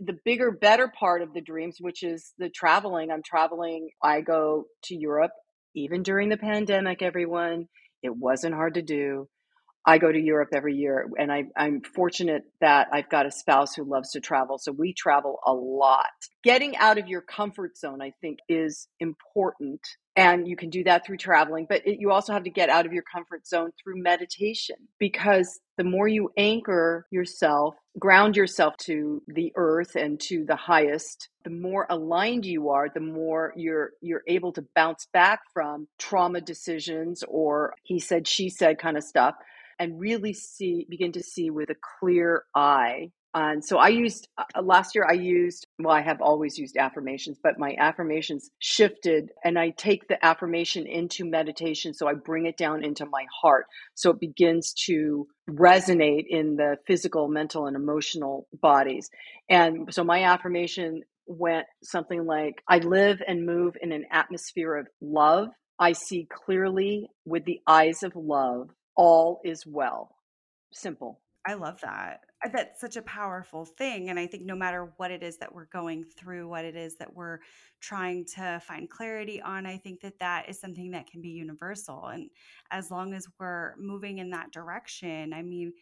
Speaker 2: the bigger better part of the dreams which is the traveling. I'm traveling i go to europe even during the pandemic everyone. It wasn't hard to do I go to Europe every year, and I, I'm fortunate that I've got a spouse who loves to travel. So we travel a lot. Getting out of your comfort zone, I think, is important. And you can do that through traveling, but it, you also have to get out of your comfort zone through meditation because the more you anchor yourself, ground yourself to the earth and to the highest, the more aligned you are, the more you're you're able to bounce back from trauma decisions or he said she said kind of stuff and really see begin to see with a clear eye. And so i used uh, last year i used well i have always used affirmations but my affirmations shifted and i take the affirmation into meditation so i bring it down into my heart. So it begins to resonate in the physical mental and emotional bodies. And so my affirmation went something like i live and move in an atmosphere of love. I see clearly with the eyes of love all is well. Simple.
Speaker 1: I love that. That's such a powerful thing. And I think no matter what it is that we're going through, what it is that we're trying to find clarity on, I think that that is something that can be universal. And as long as we're moving in that direction, I mean,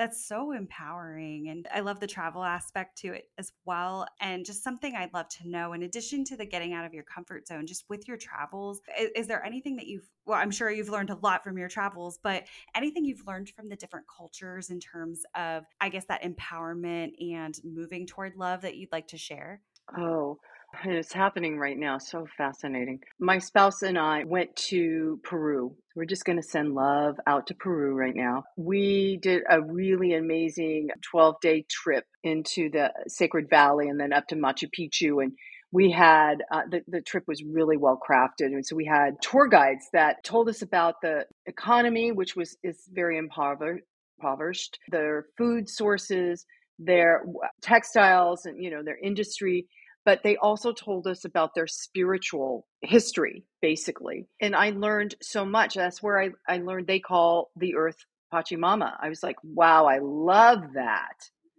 Speaker 1: that's so empowering. And I love the travel aspect to it as well. And just something I'd love to know, in addition to the getting out of your comfort zone, just with your travels, is, is there anything that you've, well, I'm sure you've learned a lot from your travels, but anything you've learned from the different cultures in terms of, I guess, that empowerment and moving toward love that you'd like to share?
Speaker 2: Oh, it's happening right now. So fascinating. My spouse and I went to Peru. We're just going to send love out to Peru right now. We did a really amazing 12 day trip into the Sacred Valley and then up to Machu Picchu. And we had uh, the, the trip was really well crafted and so we had tour guides that told us about the economy which was is very impoverished impoverished their food sources their textiles and you know their industry but they also told us about their spiritual history, basically. And I learned so much. That's where I, I learned they call the earth Pachamama. I was like, wow, I love that.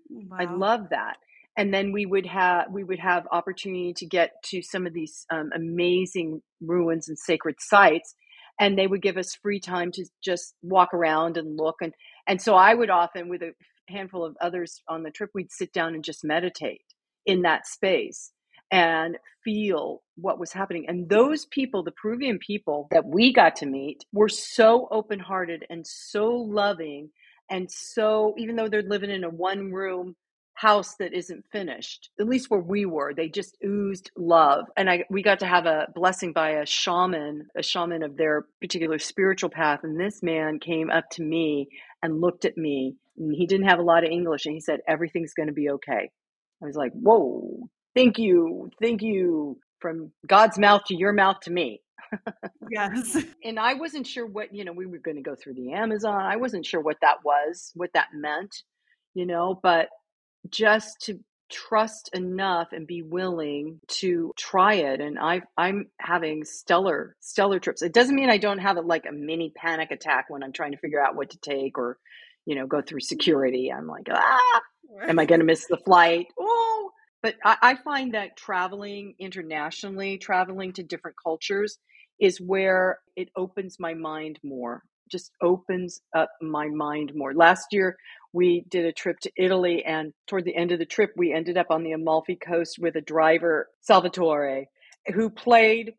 Speaker 2: Wow. I love that. And then we would have we would have opportunity to get to some of these um, amazing ruins and sacred sites, and they would give us free time to just walk around and look and and so I would often with a handful of others on the trip we'd sit down and just meditate in that space and feel what was happening. And those people, the Peruvian people that we got to meet, were so open hearted and so loving. And so, even though they're living in a one room house that isn't finished, at least where we were, they just oozed love. And I, we got to have a blessing by a shaman, a shaman of their particular spiritual path. And this man came up to me and looked at me. And he didn't have a lot of English. And he said, Everything's going to be okay. I was like, Whoa, thank you. Thank you. From God's mouth to your mouth to me.
Speaker 1: yes.
Speaker 2: And I wasn't sure what, you know, we were going to go through the Amazon. I wasn't sure what that was, what that meant, you know, but just to trust enough and be willing to try it and i i'm having stellar stellar trips it doesn't mean i don't have a, like a mini panic attack when i'm trying to figure out what to take or you know go through security i'm like ah am i going to miss the flight oh but I, I find that traveling internationally traveling to different cultures is where it opens my mind more just opens up my mind more last year we did a trip to Italy, and toward the end of the trip, we ended up on the Amalfi Coast with a driver, Salvatore, who played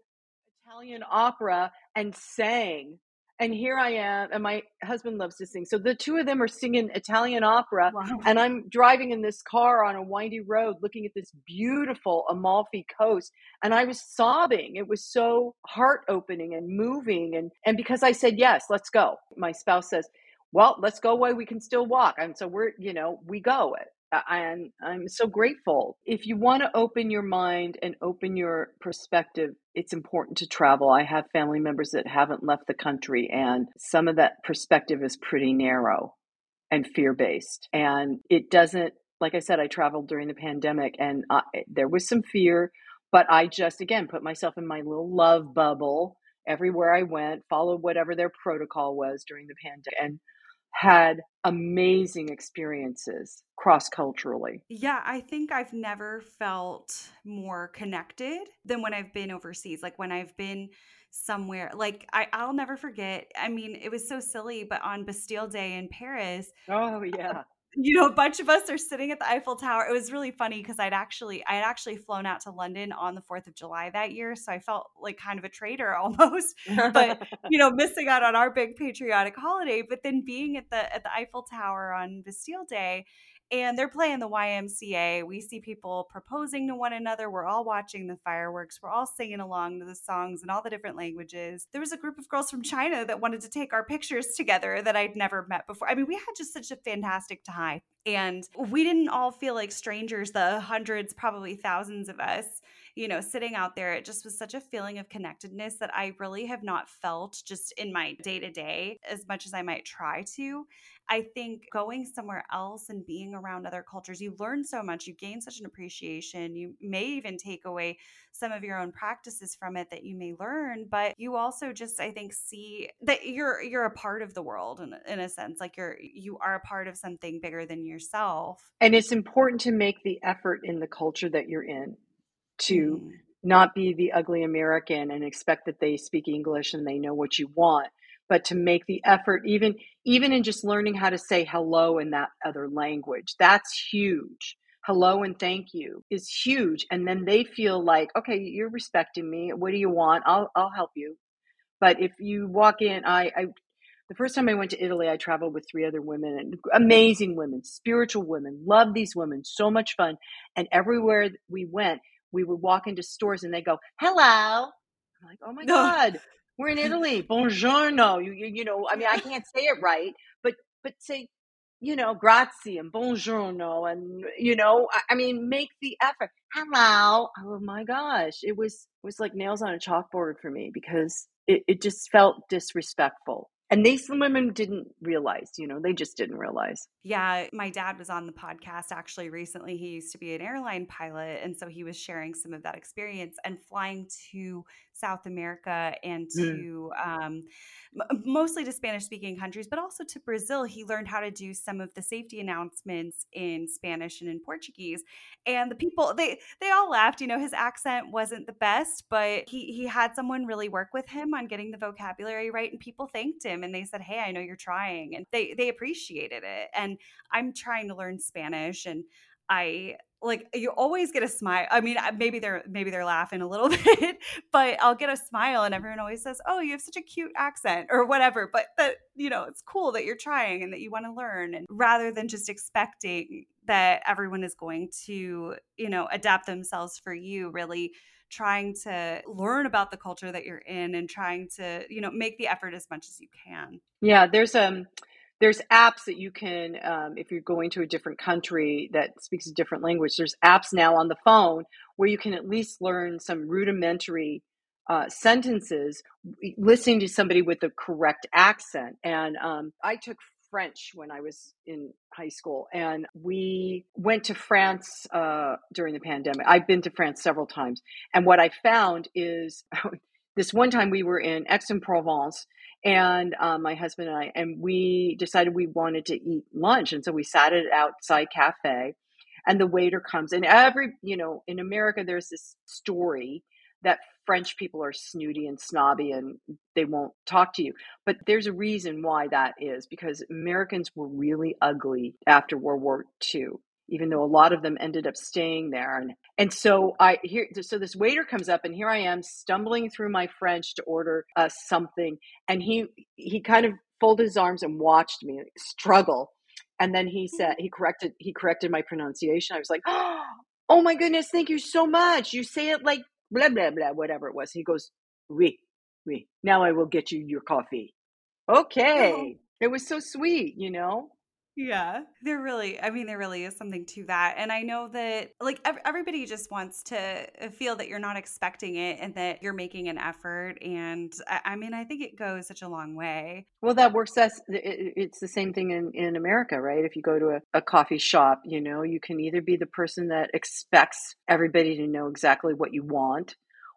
Speaker 2: Italian opera and sang. And here I am, and my husband loves to sing. So the two of them are singing Italian opera, wow. and I'm driving in this car on a windy road looking at this beautiful Amalfi Coast, and I was sobbing. It was so heart opening and moving. And, and because I said, Yes, let's go, my spouse says, well, let's go away. We can still walk. And so we're, you know, we go. And I'm so grateful. If you want to open your mind and open your perspective, it's important to travel. I have family members that haven't left the country, and some of that perspective is pretty narrow and fear based. And it doesn't, like I said, I traveled during the pandemic and I, there was some fear, but I just, again, put myself in my little love bubble everywhere I went, followed whatever their protocol was during the pandemic. And had amazing experiences cross culturally.
Speaker 1: Yeah, I think I've never felt more connected than when I've been overseas. Like when I've been somewhere, like I, I'll never forget. I mean, it was so silly, but on Bastille Day in Paris.
Speaker 2: Oh, uh, yeah
Speaker 1: you know, a bunch of us are sitting at the Eiffel Tower. It was really funny because I'd actually I had actually flown out to London on the 4th of July that year, so I felt like kind of a traitor almost. but, you know, missing out on our big patriotic holiday, but then being at the at the Eiffel Tower on Bastille Day and they're playing the YMCA. We see people proposing to one another. We're all watching the fireworks. We're all singing along to the songs in all the different languages. There was a group of girls from China that wanted to take our pictures together that I'd never met before. I mean, we had just such a fantastic time. And we didn't all feel like strangers, the hundreds, probably thousands of us you know, sitting out there, it just was such a feeling of connectedness that I really have not felt just in my day to day as much as I might try to. I think going somewhere else and being around other cultures, you learn so much, you gain such an appreciation. You may even take away some of your own practices from it that you may learn, but you also just I think see that you're you're a part of the world in, in a sense, like you're you are a part of something bigger than yourself.
Speaker 2: And it's important to make the effort in the culture that you're in to mm. not be the ugly American and expect that they speak English and they know what you want, but to make the effort even even in just learning how to say hello in that other language. That's huge. Hello and thank you is huge. And then they feel like, okay, you're respecting me. What do you want? I'll I'll help you. But if you walk in, I, I the first time I went to Italy, I traveled with three other women and amazing women, spiritual women, love these women, so much fun. And everywhere we went, we would walk into stores and they go, "Hello." I'm like, "Oh my god, we're in Italy. Buongiorno." You, you you know, I mean, I can't say it right, but but say, you know, grazie and buongiorno, and you know, I, I mean, make the effort. Hello. Oh my gosh, it was it was like nails on a chalkboard for me because it, it just felt disrespectful and these women didn't realize you know they just didn't realize.
Speaker 1: Yeah my dad was on the podcast actually recently he used to be an airline pilot and so he was sharing some of that experience and flying to south america and mm. to mm. um, mostly to Spanish speaking countries, but also to Brazil. He learned how to do some of the safety announcements in Spanish and in Portuguese. And the people they they all laughed. You know, his accent wasn't the best, but he he had someone really work with him on getting the vocabulary right. And people thanked him and they said, Hey, I know you're trying. And they they appreciated it. And I'm trying to learn Spanish and I like you always get a smile. I mean, maybe they're maybe they're laughing a little bit, but I'll get a smile and everyone always says, "Oh, you have such a cute accent" or whatever. But that, you know, it's cool that you're trying and that you want to learn and rather than just expecting that everyone is going to, you know, adapt themselves for you, really trying to learn about the culture that you're in and trying to, you know, make the effort as much as you can.
Speaker 2: Yeah, there's um there's apps that you can um, if you're going to a different country that speaks a different language there's apps now on the phone where you can at least learn some rudimentary uh, sentences listening to somebody with the correct accent. And um, i took french when i was in high school and we went to france uh, during the pandemic. I've been to france several times and what i found is this one time we were in aix-en-provence and um, my husband and I, and we decided we wanted to eat lunch, and so we sat at an outside cafe, and the waiter comes, and every you know in America there's this story that French people are snooty and snobby and they won't talk to you. But there's a reason why that is because Americans were really ugly after World War II even though a lot of them ended up staying there. And and so I here so this waiter comes up and here I am stumbling through my French to order uh, something, and he he kind of folded his arms and watched me struggle, and then he said he corrected he corrected my pronunciation. I was like, oh my goodness, thank you so much. You say it like blah blah blah whatever it was. He goes, oui, oui. Now I will get you your coffee. Okay. Oh. It was so sweet, you know.
Speaker 1: Yeah, there really, I mean, there really is something to that. And I know that, like, everybody just wants to uh, feel that you're not expecting it and that you're making an effort. And I, mean, I think it goes such a long way.
Speaker 2: Well, that works. That's, it's the same thing in, in America, right? If you go to a, a coffee shop, you know, you can either be the person that expects everybody to know exactly what you want,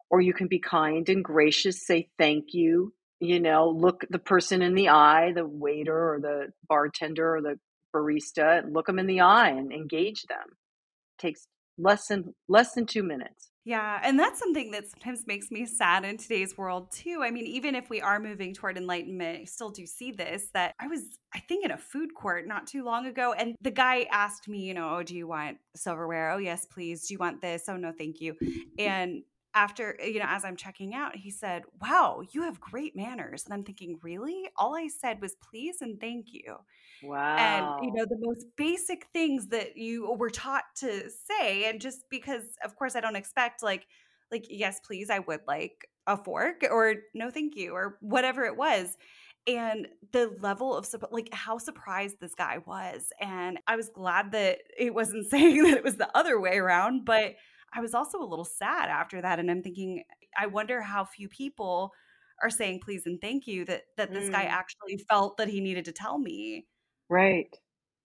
Speaker 2: or you can be kind and gracious, say thank you, you know, look the person in the eye, the waiter or the bartender or the barista, look them in the eye and engage them. It takes less than less than 2 minutes.
Speaker 1: Yeah, and that's something that sometimes makes me sad in today's world too. I mean, even if we are moving toward enlightenment, I still do see this that I was I think in a food court not too long ago and the guy asked me, you know, "Oh, do you want silverware?" "Oh, yes, please." "Do you want this?" "Oh, no, thank you." And after eh, you know as i'm checking out he said wow you have great manners and i'm thinking really all i said was please and thank you
Speaker 2: wow
Speaker 1: and you know the most basic things that you were taught to say and just because of course i don't expect like like yes please i would like a fork or no thank you or whatever it was and the level of like how surprised this guy was and i was glad that it wasn't saying that it was the other way around but I was also a little sad after that. And I'm thinking, I wonder how few people are saying please and thank you that that this mm. guy actually felt that he needed to tell me.
Speaker 2: Right.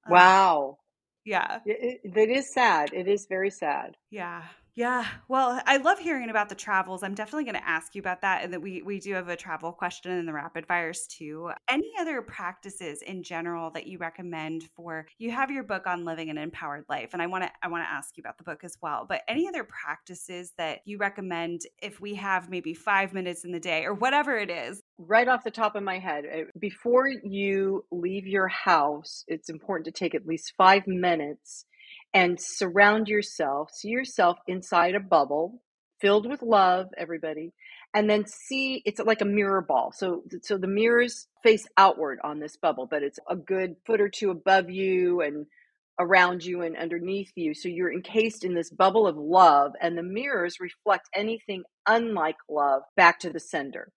Speaker 2: Um, wow.
Speaker 1: Yeah.
Speaker 2: It, it, is sad. It is very sad.
Speaker 1: Yeah. Yeah. Well, I love hearing about the travels. I'm definitely going to ask you about that. And that we, we do have a travel question in the rapid fires too. Any other practices in general that you recommend for you have your book on living an empowered life. And I want to I want to ask you about the book as well. But any other practices that you recommend if we have maybe five minutes in the day or whatever it is?
Speaker 2: Right off the top of my head, eh, before you leave your house, it's important to take at least five minutes and surround yourself, see yourself inside a bubble filled with love, everybody, and then see it's like a mirror ball. So so the mirrors face outward on this bubble, but it's a good foot or two above you and around you and underneath you. So you're encased in this bubble of love and the mirrors reflect anything unlike love back to the sender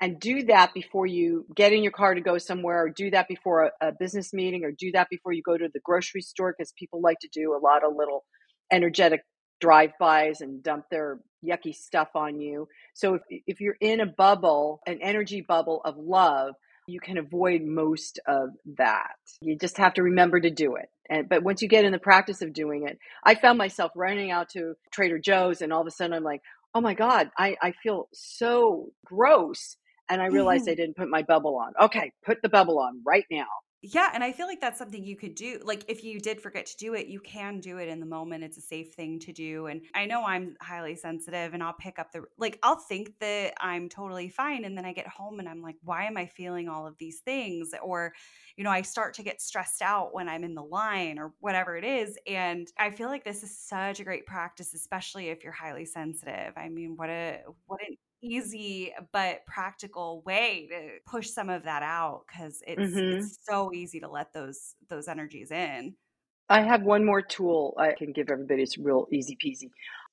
Speaker 2: and do that before you get in your car to go somewhere or do that before a, a business meeting or do that before you go to the grocery store because people like to do a lot of little energetic drive-bys and dump their yucky stuff on you. So if, if you're in a bubble an energy bubble of love you can avoid most of that. You just have to remember to do it. And but once you get in the practice of doing it i found myself running out to trader joe's and all of a sudden i'm like oh my god i, I feel so gross and I realized mm-hmm. I didn't put my bubble on. Okay, put the bubble on right now.
Speaker 1: Yeah, and I feel like that's something you could do. Like if you did forget to do it, you can do it in the moment. It's a safe thing to do. And I know I'm highly sensitive and I'll pick up the like I'll think that I'm totally fine and then I get home and I'm like, why am I feeling all of these things? Or you know, I start to get stressed out when I'm in the line or whatever it is. And I feel like this is such a great practice, especially if you're highly sensitive. I mean, what a what an easy but practical way to push some of that out because it's
Speaker 2: hmm
Speaker 1: it's so easy to let those those energies in.
Speaker 2: I have one more tool I can give everybody. It's real easy peasy.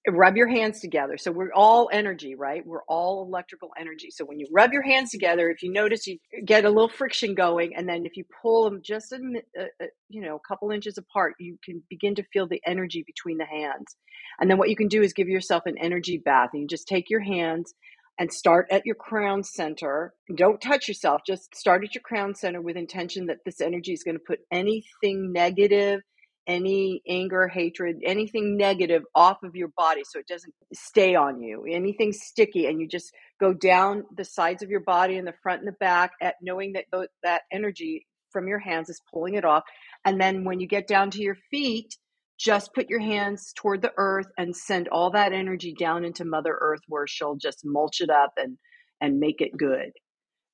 Speaker 2: Rub your hands together. So we're all energy, right? We're all electrical energy. So when you rub your hands together, if you notice, you get a little friction going, and then if you pull them just a, a, a you know a couple inches apart, you can begin to feel the energy between the hands. And then what you can do is give yourself an energy bath. And you just take your hands and start at your crown center. Don't touch yourself. Just start at your crown center with intention that this energy is going to put anything negative any anger, hatred, anything negative off of your body so it doesn't stay on you. Anything sticky, and you just go down the sides of your body and the front and the back at knowing that that energy from your hands is pulling it off. And then when you get down to your feet, just put your hands toward the earth and send all that energy down into Mother Earth where she'll just mulch it up and and make it good.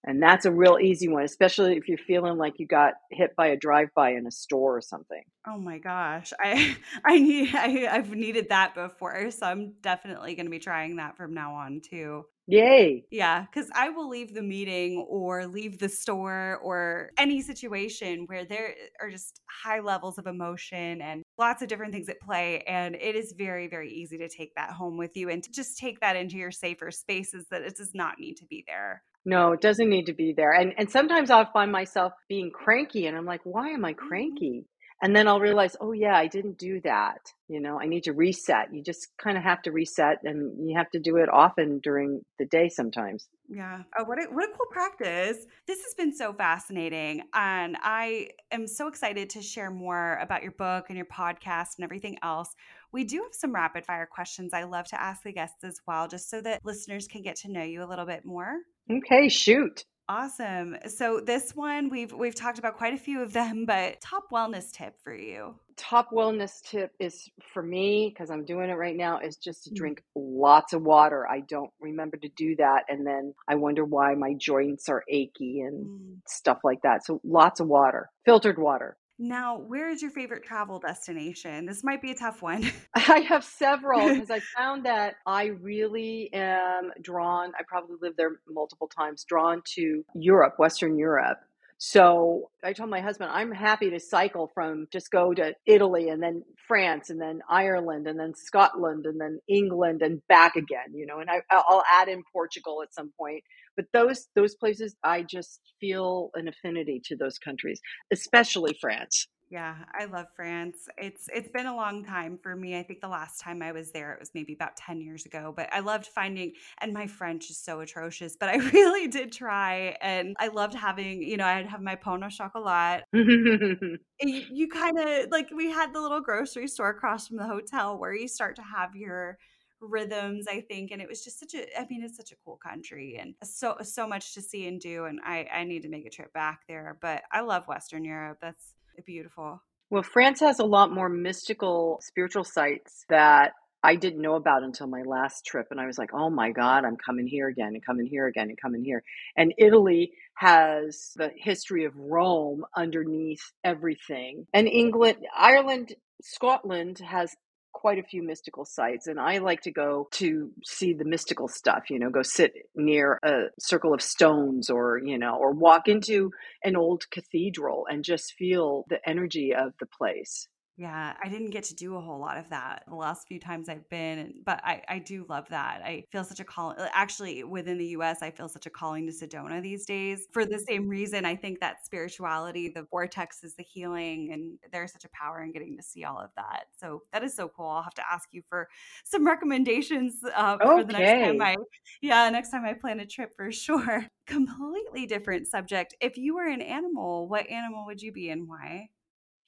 Speaker 2: And that's a real easy one, especially if you're feeling like you got hit by a drive-by in a store or something.
Speaker 1: Oh my gosh. I I need I, I've needed that before, so I'm definitely gonna be trying that from now on too.
Speaker 2: Yay.
Speaker 1: Yeah, because I will leave the meeting or leave the store or any situation where there are just high levels of emotion and lots of different things at play. And it is very, very easy to take that home with you and to just take that into your safer spaces that it does not need to be there.
Speaker 2: No, it doesn't need to be there. And and sometimes I'll find myself being cranky and I'm like, why am I
Speaker 1: Mhm.
Speaker 2: cranky? And then I'll realize, oh yeah, I didn't do that. You know, I need to reset. You just kind of have to reset and you have to do it often during the day sometimes.
Speaker 1: Yeah. Oh, what a what a cool practice. This has been so fascinating. And I am so excited to share more about your book and your podcast and everything else. We do have some rapid fire questions I love to ask the guests as well, just so that listeners can get to know you a little bit more.
Speaker 2: Okay, shoot.
Speaker 1: Awesome. So this one we've we've talked about quite a few of them, but top wellness tip for you.
Speaker 2: Top wellness tip is for me, because I'm doing it right now, is just to
Speaker 1: Mm.
Speaker 2: drink lots of water. I don't remember to do that. And then I wonder why my joints are achy and
Speaker 1: Mm.
Speaker 2: stuff like that. So lots of water, filtered water.
Speaker 1: Now, where is your favorite travel destination? This might be a tough one.
Speaker 2: I have several because I found that I really am drawn, I probably lived there multiple times, drawn to Europe, Western Europe. So I told my husband, I'm happy to cycle from just go to Italy and then France and then Ireland and then Scotland and then England and back again, you know, and I, I'll add in Portugal at some point. But those those places, I just feel an affinity to those countries, especially France.
Speaker 1: Yeah, I love France. It's it's been a long time for me. I think the last time I was there it was maybe about 10 years ago, but I loved finding and my French is so atrocious, but I really did try and I loved having, you know, I'd have my pot au chocolat. You, you kind of like we had the little grocery store across from the hotel where you start to have your rhythms, I think, and it was just such a I mean, it's such a cool country and so so much to see and do and I I need to make a trip back there, but I love Western Europe. That's beautiful.
Speaker 2: Well, France has a lot more mystical spiritual sites that I didn't know about until my last trip. And I was like, oh my God, I'm coming here again and coming here again and coming here. And Italy has the history of Rome underneath everything. And England, Ireland, Scotland has quite a few mystical sites and I like to go to see the mystical stuff, you know, go sit near a circle of stones or, you know, or walk into an old cathedral and just feel the energy of the place.
Speaker 1: Yeah, I didn't get to do a whole lot of that the last few times I've been, but I, I do love that. I feel such a call. Actually, within the US, I feel such a calling to Sedona these days for the same reason. I think that spirituality, the vortex is the healing, and there's such a power in getting to see all of that. So that is so cool. I'll have to ask you for some recommendations uh, for the next time I, yeah, next time I plan a trip for sure. Completely different subject. If you were an animal, what animal would you be and why?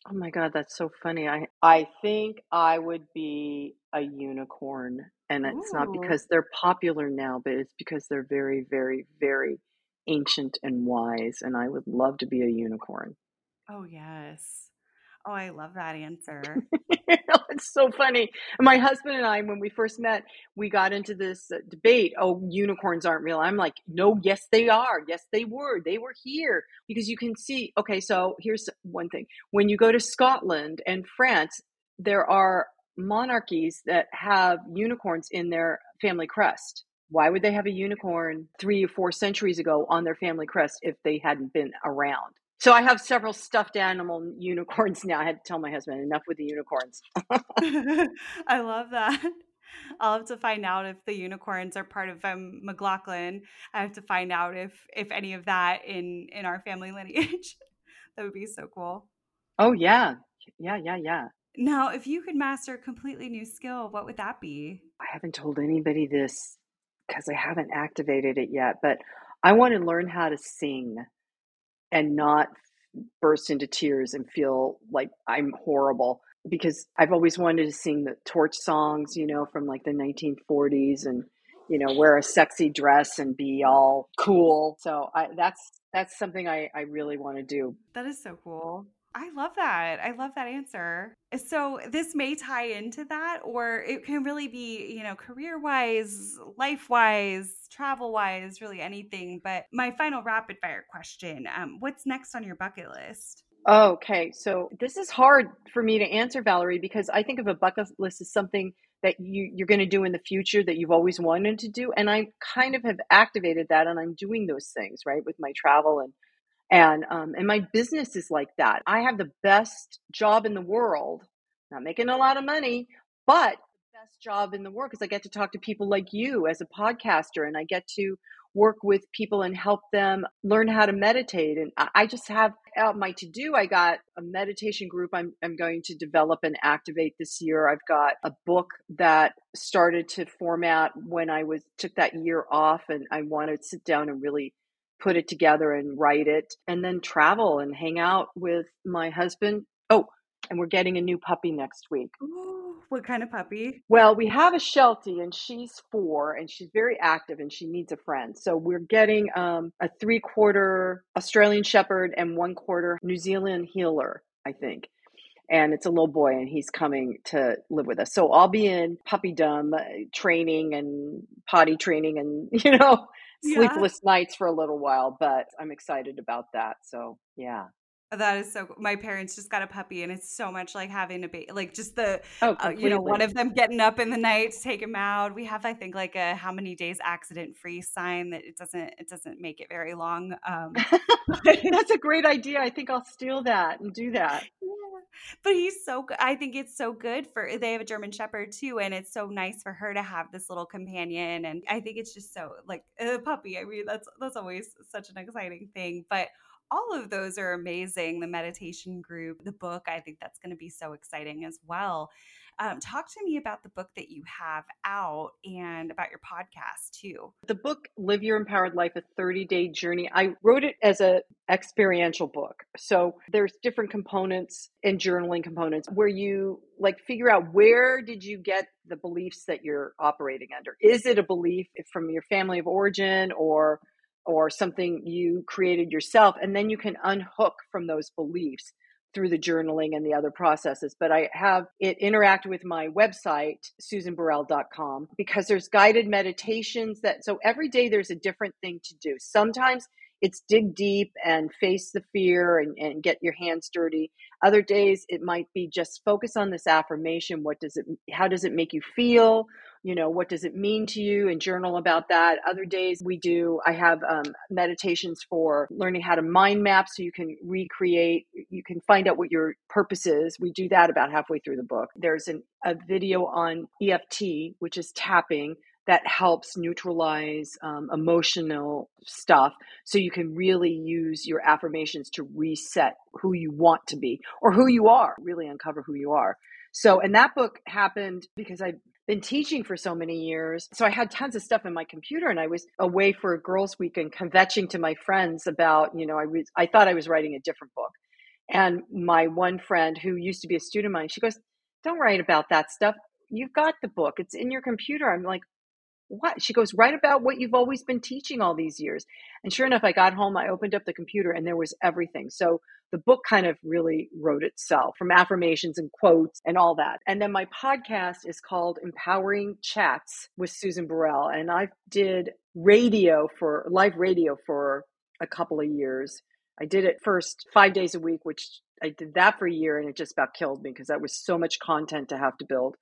Speaker 2: Oh my God, that's so funny. I I think I would be a unicorn. And it's not
Speaker 1: Ooh.
Speaker 2: because they're popular now, but it's because they're very, very, very ancient and wise. And I would love to be a unicorn.
Speaker 1: Oh, yes. Oh, I love that answer.
Speaker 2: it's so funny. My husband and I, when we first met, we got into this uh, debate. Oh, unicorns aren't real. I'm like, no, yes, they are. Yes, they were. They were here because you can see. Okay, so here's one thing. When you go to Scotland and France, there are monarchies that have unicorns in their family crest. Why would they have a unicorn three or four centuries ago on their family crest if they hadn't been around? So I have several stuffed animal unicorns now. I had to tell my husband enough with the unicorns.
Speaker 1: I love that. I'll have to find out if the unicorns are part of um, McLaughlin. I have to find out if if any of that in in our family lineage. that would be so cool.
Speaker 2: Oh yeah, yeah, yeah, yeah.
Speaker 1: Now, if you could master a completely new skill, what would that be?
Speaker 2: I haven't told anybody this because I haven't activated it yet, but I want to learn how to sing and not burst into tears and feel like I'm horrible because I've always wanted to sing the torch songs, you know, from like the 1940s and you know, wear a sexy dress and be all cool. So I that's that's something I I really want to do.
Speaker 1: That is so cool. I love that. I love that answer. So this may tie into that, or it can really be, you know, career wise, life wise, travel wise, really anything. But my final rapid fire question um, What's next on your bucket list?
Speaker 2: Okay. So this is hard for me to answer, Valerie, because I think of a bucket list as something that you, you're going to do in the future that you've always wanted to do. And I kind of have activated that and I'm doing those things, right, with my travel and and um, and my business is like that. I have the best job in the world, not making a lot of money, but the best job in the world because I get to talk to people like you as a podcaster, and I get to work with people and help them learn how to meditate. And I just have out my to do. I got a meditation group I'm, I'm going to develop and activate this year. I've got a book that started to format when I was took that year off, and I wanted to sit down and really put it together and write it and then travel and hang out with my husband. Oh, and we're getting a new puppy next week.
Speaker 1: Ooh, what kind of puppy?
Speaker 2: Well, we have a Sheltie and she's four and she's very active and she needs a friend. So we're getting um, a three quarter Australian Shepherd and one quarter New Zealand Heeler, I think. And it's a little boy and he's coming to live with us. So I'll be in puppydom uh, training and potty training and, you know, sleepless yeah. nights for a little while, but I'm excited about that. So, yeah.
Speaker 1: That is so. My parents just got a puppy, and it's so much like having a baby. Like just the, oh, uh, you know, one of them getting up in the night to take him out. We have, I think, like a how many days accident free sign that it doesn't it doesn't make it very long. Um,
Speaker 2: That's a great idea. I think I'll steal that and do that.
Speaker 1: Yeah. But he's so. I think it's so good for. They have a German Shepherd too, and it's so nice for her to have this little companion. And I think it's just so like a puppy. I mean, that's that's always such an exciting thing. But all of those are amazing. The meditation group, the book, I think that's going to be so exciting as well. Um, talk to me about the book that you have out and about your podcast too.
Speaker 2: The book Live Your Empowered Life a 30-day journey. I wrote it as a experiential book. So there's different components and journaling components where you like figure out where did you get the beliefs that you're operating under? Is it a belief from your family of origin or or something you created yourself and then you can unhook from those beliefs through the journaling and the other processes. But i have it interact with my website susanburrell.com because there's guided meditations that so every day there's a different thing to do. Sometimes it's dig deep and face the fear and, and get your hands dirty. Other days it might be just focus on this affirmation. What does it how does it make you feel you know what does it mean to you and journal about that. Other days we do i have um, meditations for learning how to mind map so you can recreate you can find out what your purpose is. We do that about halfway through the book. There's an, a video on eft which is tapping that helps neutralize um, emotional stuff so you can really use your affirmations to reset who you want to be or who you are really uncover who you are. So, and that book happened because I've been teaching for so many years. So I had tons of stuff in my computer and I was away for a girls' week and kvetching to my friends about, you know, I was, I thought I was writing a different book. And my one friend who used to be a student of mine, she goes, Don't write about that stuff. You've got the book, it's in your computer. I'm like, what? She goes, Write about what you've always been teaching all these years. And sure enough, I got home, I opened up the computer, and there was everything. So the book kind of really wrote itself from affirmations and quotes and all that. And then my podcast is called Empowering Chats with Susan Burrell. And I did radio for live radio for a couple of years. I did it first five days a week, which I did that for a year and it just about killed me because that was so much content to have to build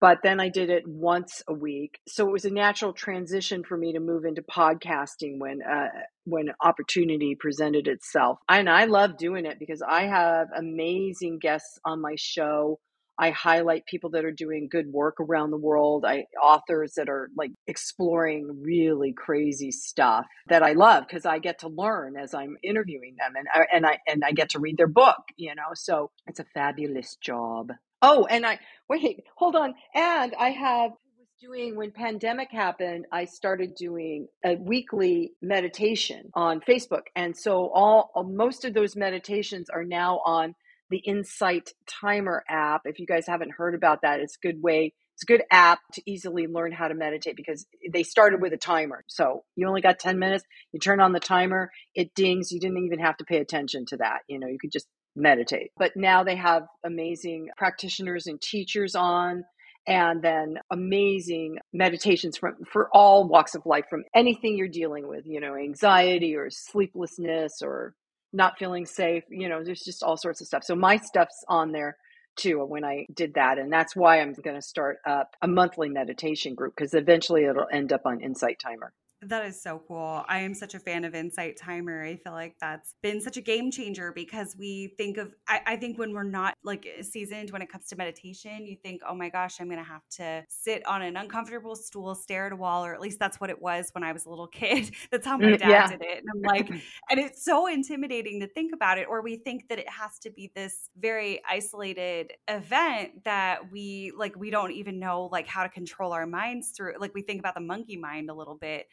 Speaker 2: but then I did it once a week. So it was a natural transition for me to move into podcasting when uh, when opportunity presented itself. And I love doing it because I have amazing guests on my show. I highlight people that are doing good work around the world. I authors that are like exploring really crazy stuff that I love because I get to learn as I'm interviewing them and uh, and I and I get to read their book, you know. So it's a fabulous job. Oh, and I wait, hold on. And I have was doing when pandemic happened, I started doing a weekly meditation on Facebook. And so all uh, most of those meditations are now on the Insight Timer app. If you guys haven't heard about that, it's a good way it's a good app to easily learn how to meditate because they started with a timer. So you only got 10 minutes, you turn on the timer, it dings, you didn't even have to pay attention to that. You know, you could just meditate. But now they have amazing practitioners and teachers on and then amazing meditations from for all walks of life from anything you're dealing with, you know, anxiety or sleeplessness or not feeling safe, you know, there's just all sorts of stuff. So my stuff's on there too uh, when I did that and that's why I'm going to start up a monthly meditation group because eventually it'll end up on Insight Timer.
Speaker 1: That is so cool. I am such a fan of Insight Timer. I feel like that's been such a game changer because we think of, I, I, think when we're not like seasoned when it comes to meditation, you think, oh my gosh, I'm going to have to sit on an uncomfortable stool, stare at a wall, or at least that's what it was when I was a little kid. that's how my mm, dad yeah. did it. And I'm like, and it's so intimidating to think about it. Or we think that it has to be this very isolated event that we like, we don't even know like how to control our minds through. Like we think about the monkey mind a little bit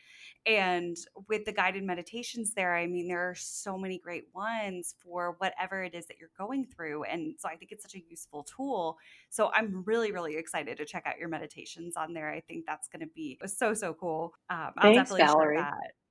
Speaker 1: and with the guided meditations there, I mean, there are so many great ones for whatever it is that you're going through. And so I think it's such a useful tool. So I'm really, really excited to check out your meditations on there. I think that's going to be so, so cool. Um,
Speaker 2: I'll Thanks, definitely Valerie.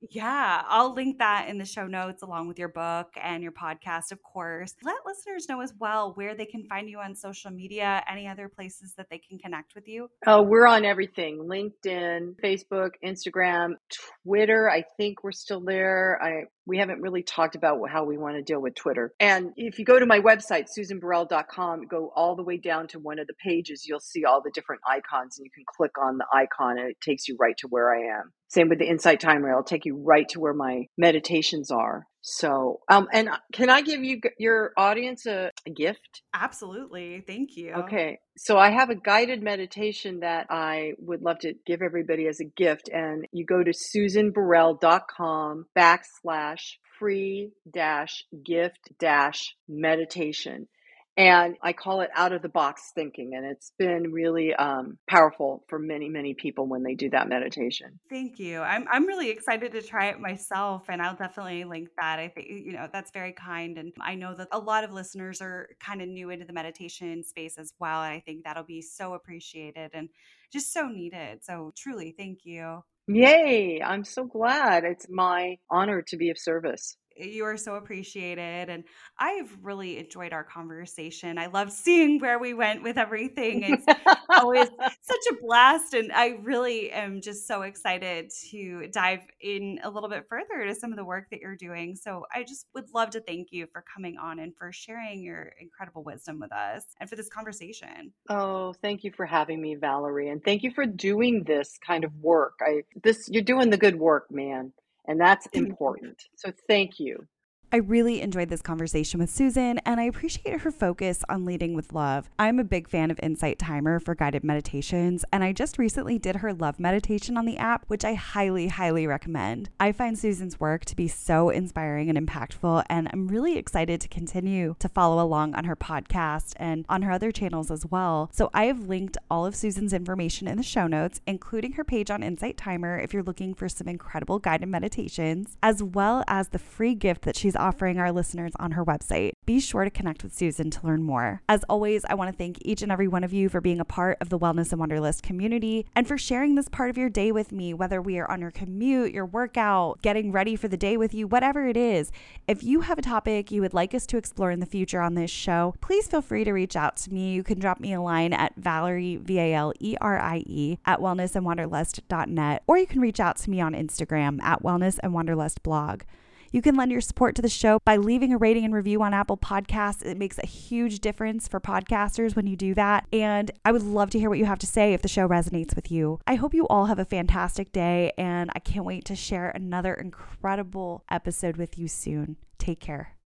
Speaker 1: Yeah, I'll link that in the show notes along with your book and your podcast, of course. Let listeners know as well where they can find you on social media, any other places that they can connect with you.
Speaker 2: Oh, we're on everything LinkedIn, Facebook, Instagram, Twitter. I think we're still there. I we haven't really talked about how we want to deal with Twitter. And if you go to my website, susanburrell.com, go all the way down to one of the pages, you'll see all the different icons and you can click on the icon and it takes you right to where I am. Same with the Insight Timer. It'll take you right to where my meditations are. So, um, and can I give you your audience a, a, gift?
Speaker 1: Absolutely. Thank you.
Speaker 2: Okay. So I have a guided meditation that I would love to give everybody as a gift. And you go to susanburrell.com backslash free dash gift dash meditation and I call it out of the box thinking. And it's been really um, powerful for many, many people when they do that meditation.
Speaker 1: Thank you. I'm, I'm really excited to try it myself, and I'll definitely link that. I think, you know, that's very kind. And I know that a lot of listeners are kind of new into the meditation space as well. And I think that'll be so appreciated and just so needed. So truly, thank you.
Speaker 2: Yay. I'm so glad. It's my honor to be of service
Speaker 1: you are so appreciated and i've really enjoyed our conversation. I love seeing where we went with everything. It's always such a blast and i really am just so excited to dive in a little bit further to some of the work that you're doing. So i just would love to thank you for coming on and for sharing your incredible wisdom with us and for this conversation.
Speaker 2: Oh thank you for having me valerie and thank you for doing this kind of work. I this you're doing the good work man and that's mm. important. So thank you.
Speaker 1: I really enjoyed this conversation with Susan, and I appreciate her focus on leading with love. I'm a big fan of Insight Timer for guided meditations, and I just recently did her love meditation on the app, which I highly, highly recommend. I find Susan's work to be so inspiring and impactful, and I'm really excited to continue to follow along on her podcast and on her other channels as well. So I have linked all of Susan's information in the show notes, including her page on Insight Timer if you're looking for some incredible guided meditations, as well as the free gift that she's she's offering our listeners on her website. Be sure to connect with Susan to learn more. As always, I want to thank each and every one of you for being a part of the Wellness and Wanderlust community and for sharing this part of your day with me, whether we are on your commute, your workout, getting ready for the day with you, whatever it is. If you have a topic you would like us to explore in the future on this show, please feel free to reach out to me. You can drop me a line at Valerie, V A L E R I E, at wellnessandwanderlust.net, or you can reach out to me on Instagram at Wellness and Wanderlust blog. You can lend your support to the show by leaving a rating and review on Apple Podcasts. It makes a huge difference for podcasters when you do that. And I would love to hear what you have to say if the show resonates with you. I hope you all have a fantastic day, and I can't wait to share another incredible episode with you soon. Take care.